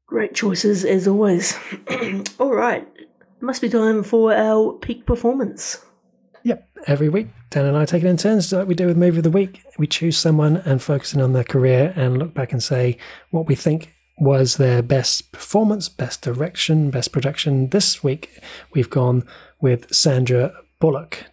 Great choices as always. All right, must be time for our peak performance. Yep, every week, Dan and I take it in turns, like we do with Movie of the Week. We choose someone and focusing on their career and look back and say what we think was their best performance, best direction, best production. This week we've gone with Sandra Bullock.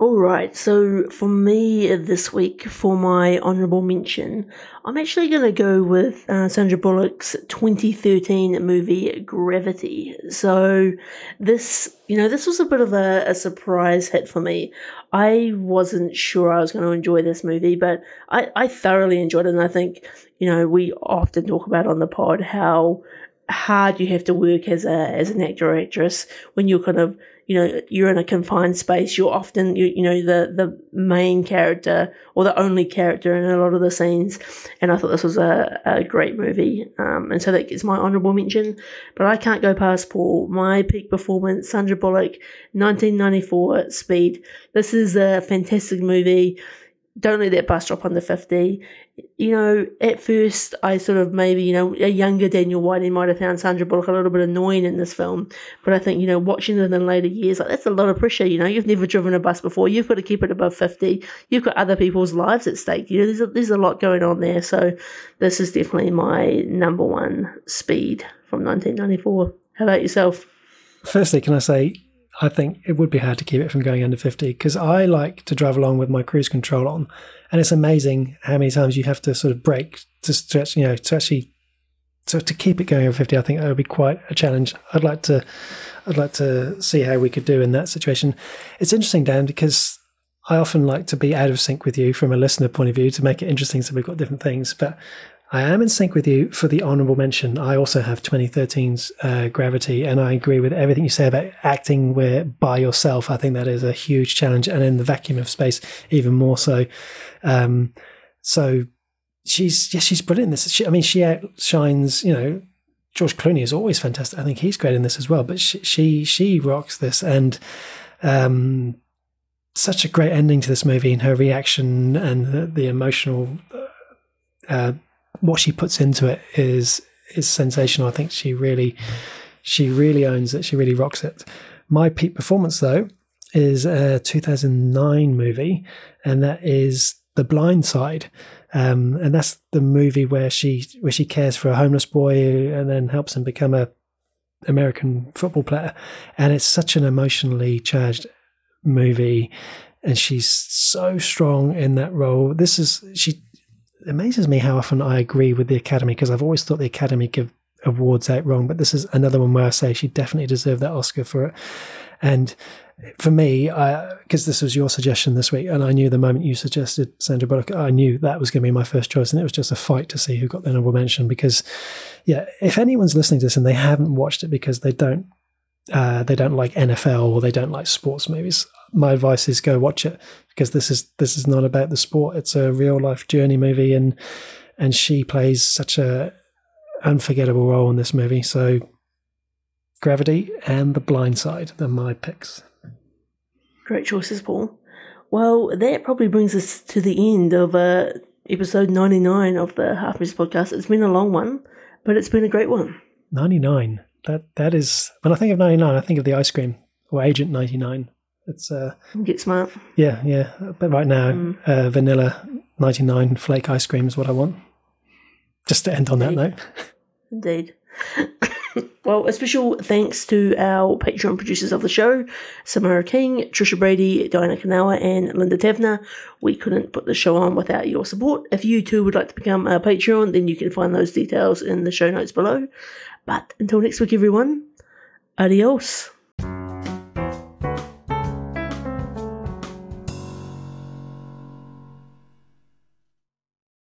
All right, so for me this week, for my honourable mention, I'm actually going to go with uh, Sandra Bullock's 2013 movie Gravity. So this, you know, this was a bit of a, a surprise hit for me. I wasn't sure I was going to enjoy this movie, but I, I thoroughly enjoyed it, and I think, you know, we often talk about on the pod how hard you have to work as a as an actor or actress when you're kind of you know you're in a confined space you're often you, you know the the main character or the only character in a lot of the scenes. And i thought this was a, a great movie um, and so that gets my honorable mention. But i can't go past paul. My peak performance sandra bullock 1994 speed. This is a fantastic movie don't let that bus drop under 50. You know, at first, I sort of maybe, you know, a younger Daniel Whiting might have found Sandra Bullock a little bit annoying in this film. But I think, you know, watching it in later years, like, that's a lot of pressure. You know, you've never driven a bus before. You've got to keep it above 50. You've got other people's lives at stake. You know, there's a, there's a lot going on there. So this is definitely my number one speed from 1994. How about yourself? Firstly, can I say I think it would be hard to keep it from going under 50 because I like to drive along with my cruise control on. And it's amazing how many times you have to sort of brake to stretch, you know, to actually so to keep it going over 50 i think that would be quite a challenge i'd like to i'd like to see how we could do in that situation it's interesting dan because i often like to be out of sync with you from a listener point of view to make it interesting so we've got different things but I am in sync with you for the honourable mention. I also have 2013's uh, Gravity, and I agree with everything you say about acting where by yourself. I think that is a huge challenge, and in the vacuum of space, even more so. Um, so she's yeah, she's brilliant in this. She, I mean, she outshines. You know, George Clooney is always fantastic. I think he's great in this as well. But she she, she rocks this, and um, such a great ending to this movie, and her reaction and the, the emotional. Uh, what she puts into it is is sensational. I think she really she really owns it. She really rocks it. My peak performance though is a 2009 movie, and that is The Blind Side. Um, and that's the movie where she where she cares for a homeless boy and then helps him become a American football player. And it's such an emotionally charged movie, and she's so strong in that role. This is she amazes me how often I agree with the Academy because I've always thought the Academy give awards out wrong, but this is another one where I say she definitely deserved that Oscar for it. And for me, because this was your suggestion this week, and I knew the moment you suggested Sandra Bullock, I knew that was going to be my first choice, and it was just a fight to see who got the honorable mention. Because, yeah, if anyone's listening to this and they haven't watched it because they don't, uh, they don't like NFL or they don't like sports movies, my advice is go watch it because this is this is not about the sport. It's a real life journey movie, and and she plays such a unforgettable role in this movie. So, Gravity and The Blind Side are my picks. Great choices, Paul. Well, that probably brings us to the end of uh, episode 99 of the Half Measures podcast. It's been a long one, but it's been a great one. 99. That That is, when I think of 99, I think of the ice cream or Agent 99. It's, uh, Get smart. yeah, yeah. But right now, Mm. uh, vanilla 99 flake ice cream is what I want. Just to end on that note. Indeed. well, a special thanks to our Patreon producers of the show, Samara King, Trisha Brady, Diana Kanawa, and Linda Tevner. We couldn't put the show on without your support. If you too would like to become a Patreon, then you can find those details in the show notes below. But until next week, everyone, adios.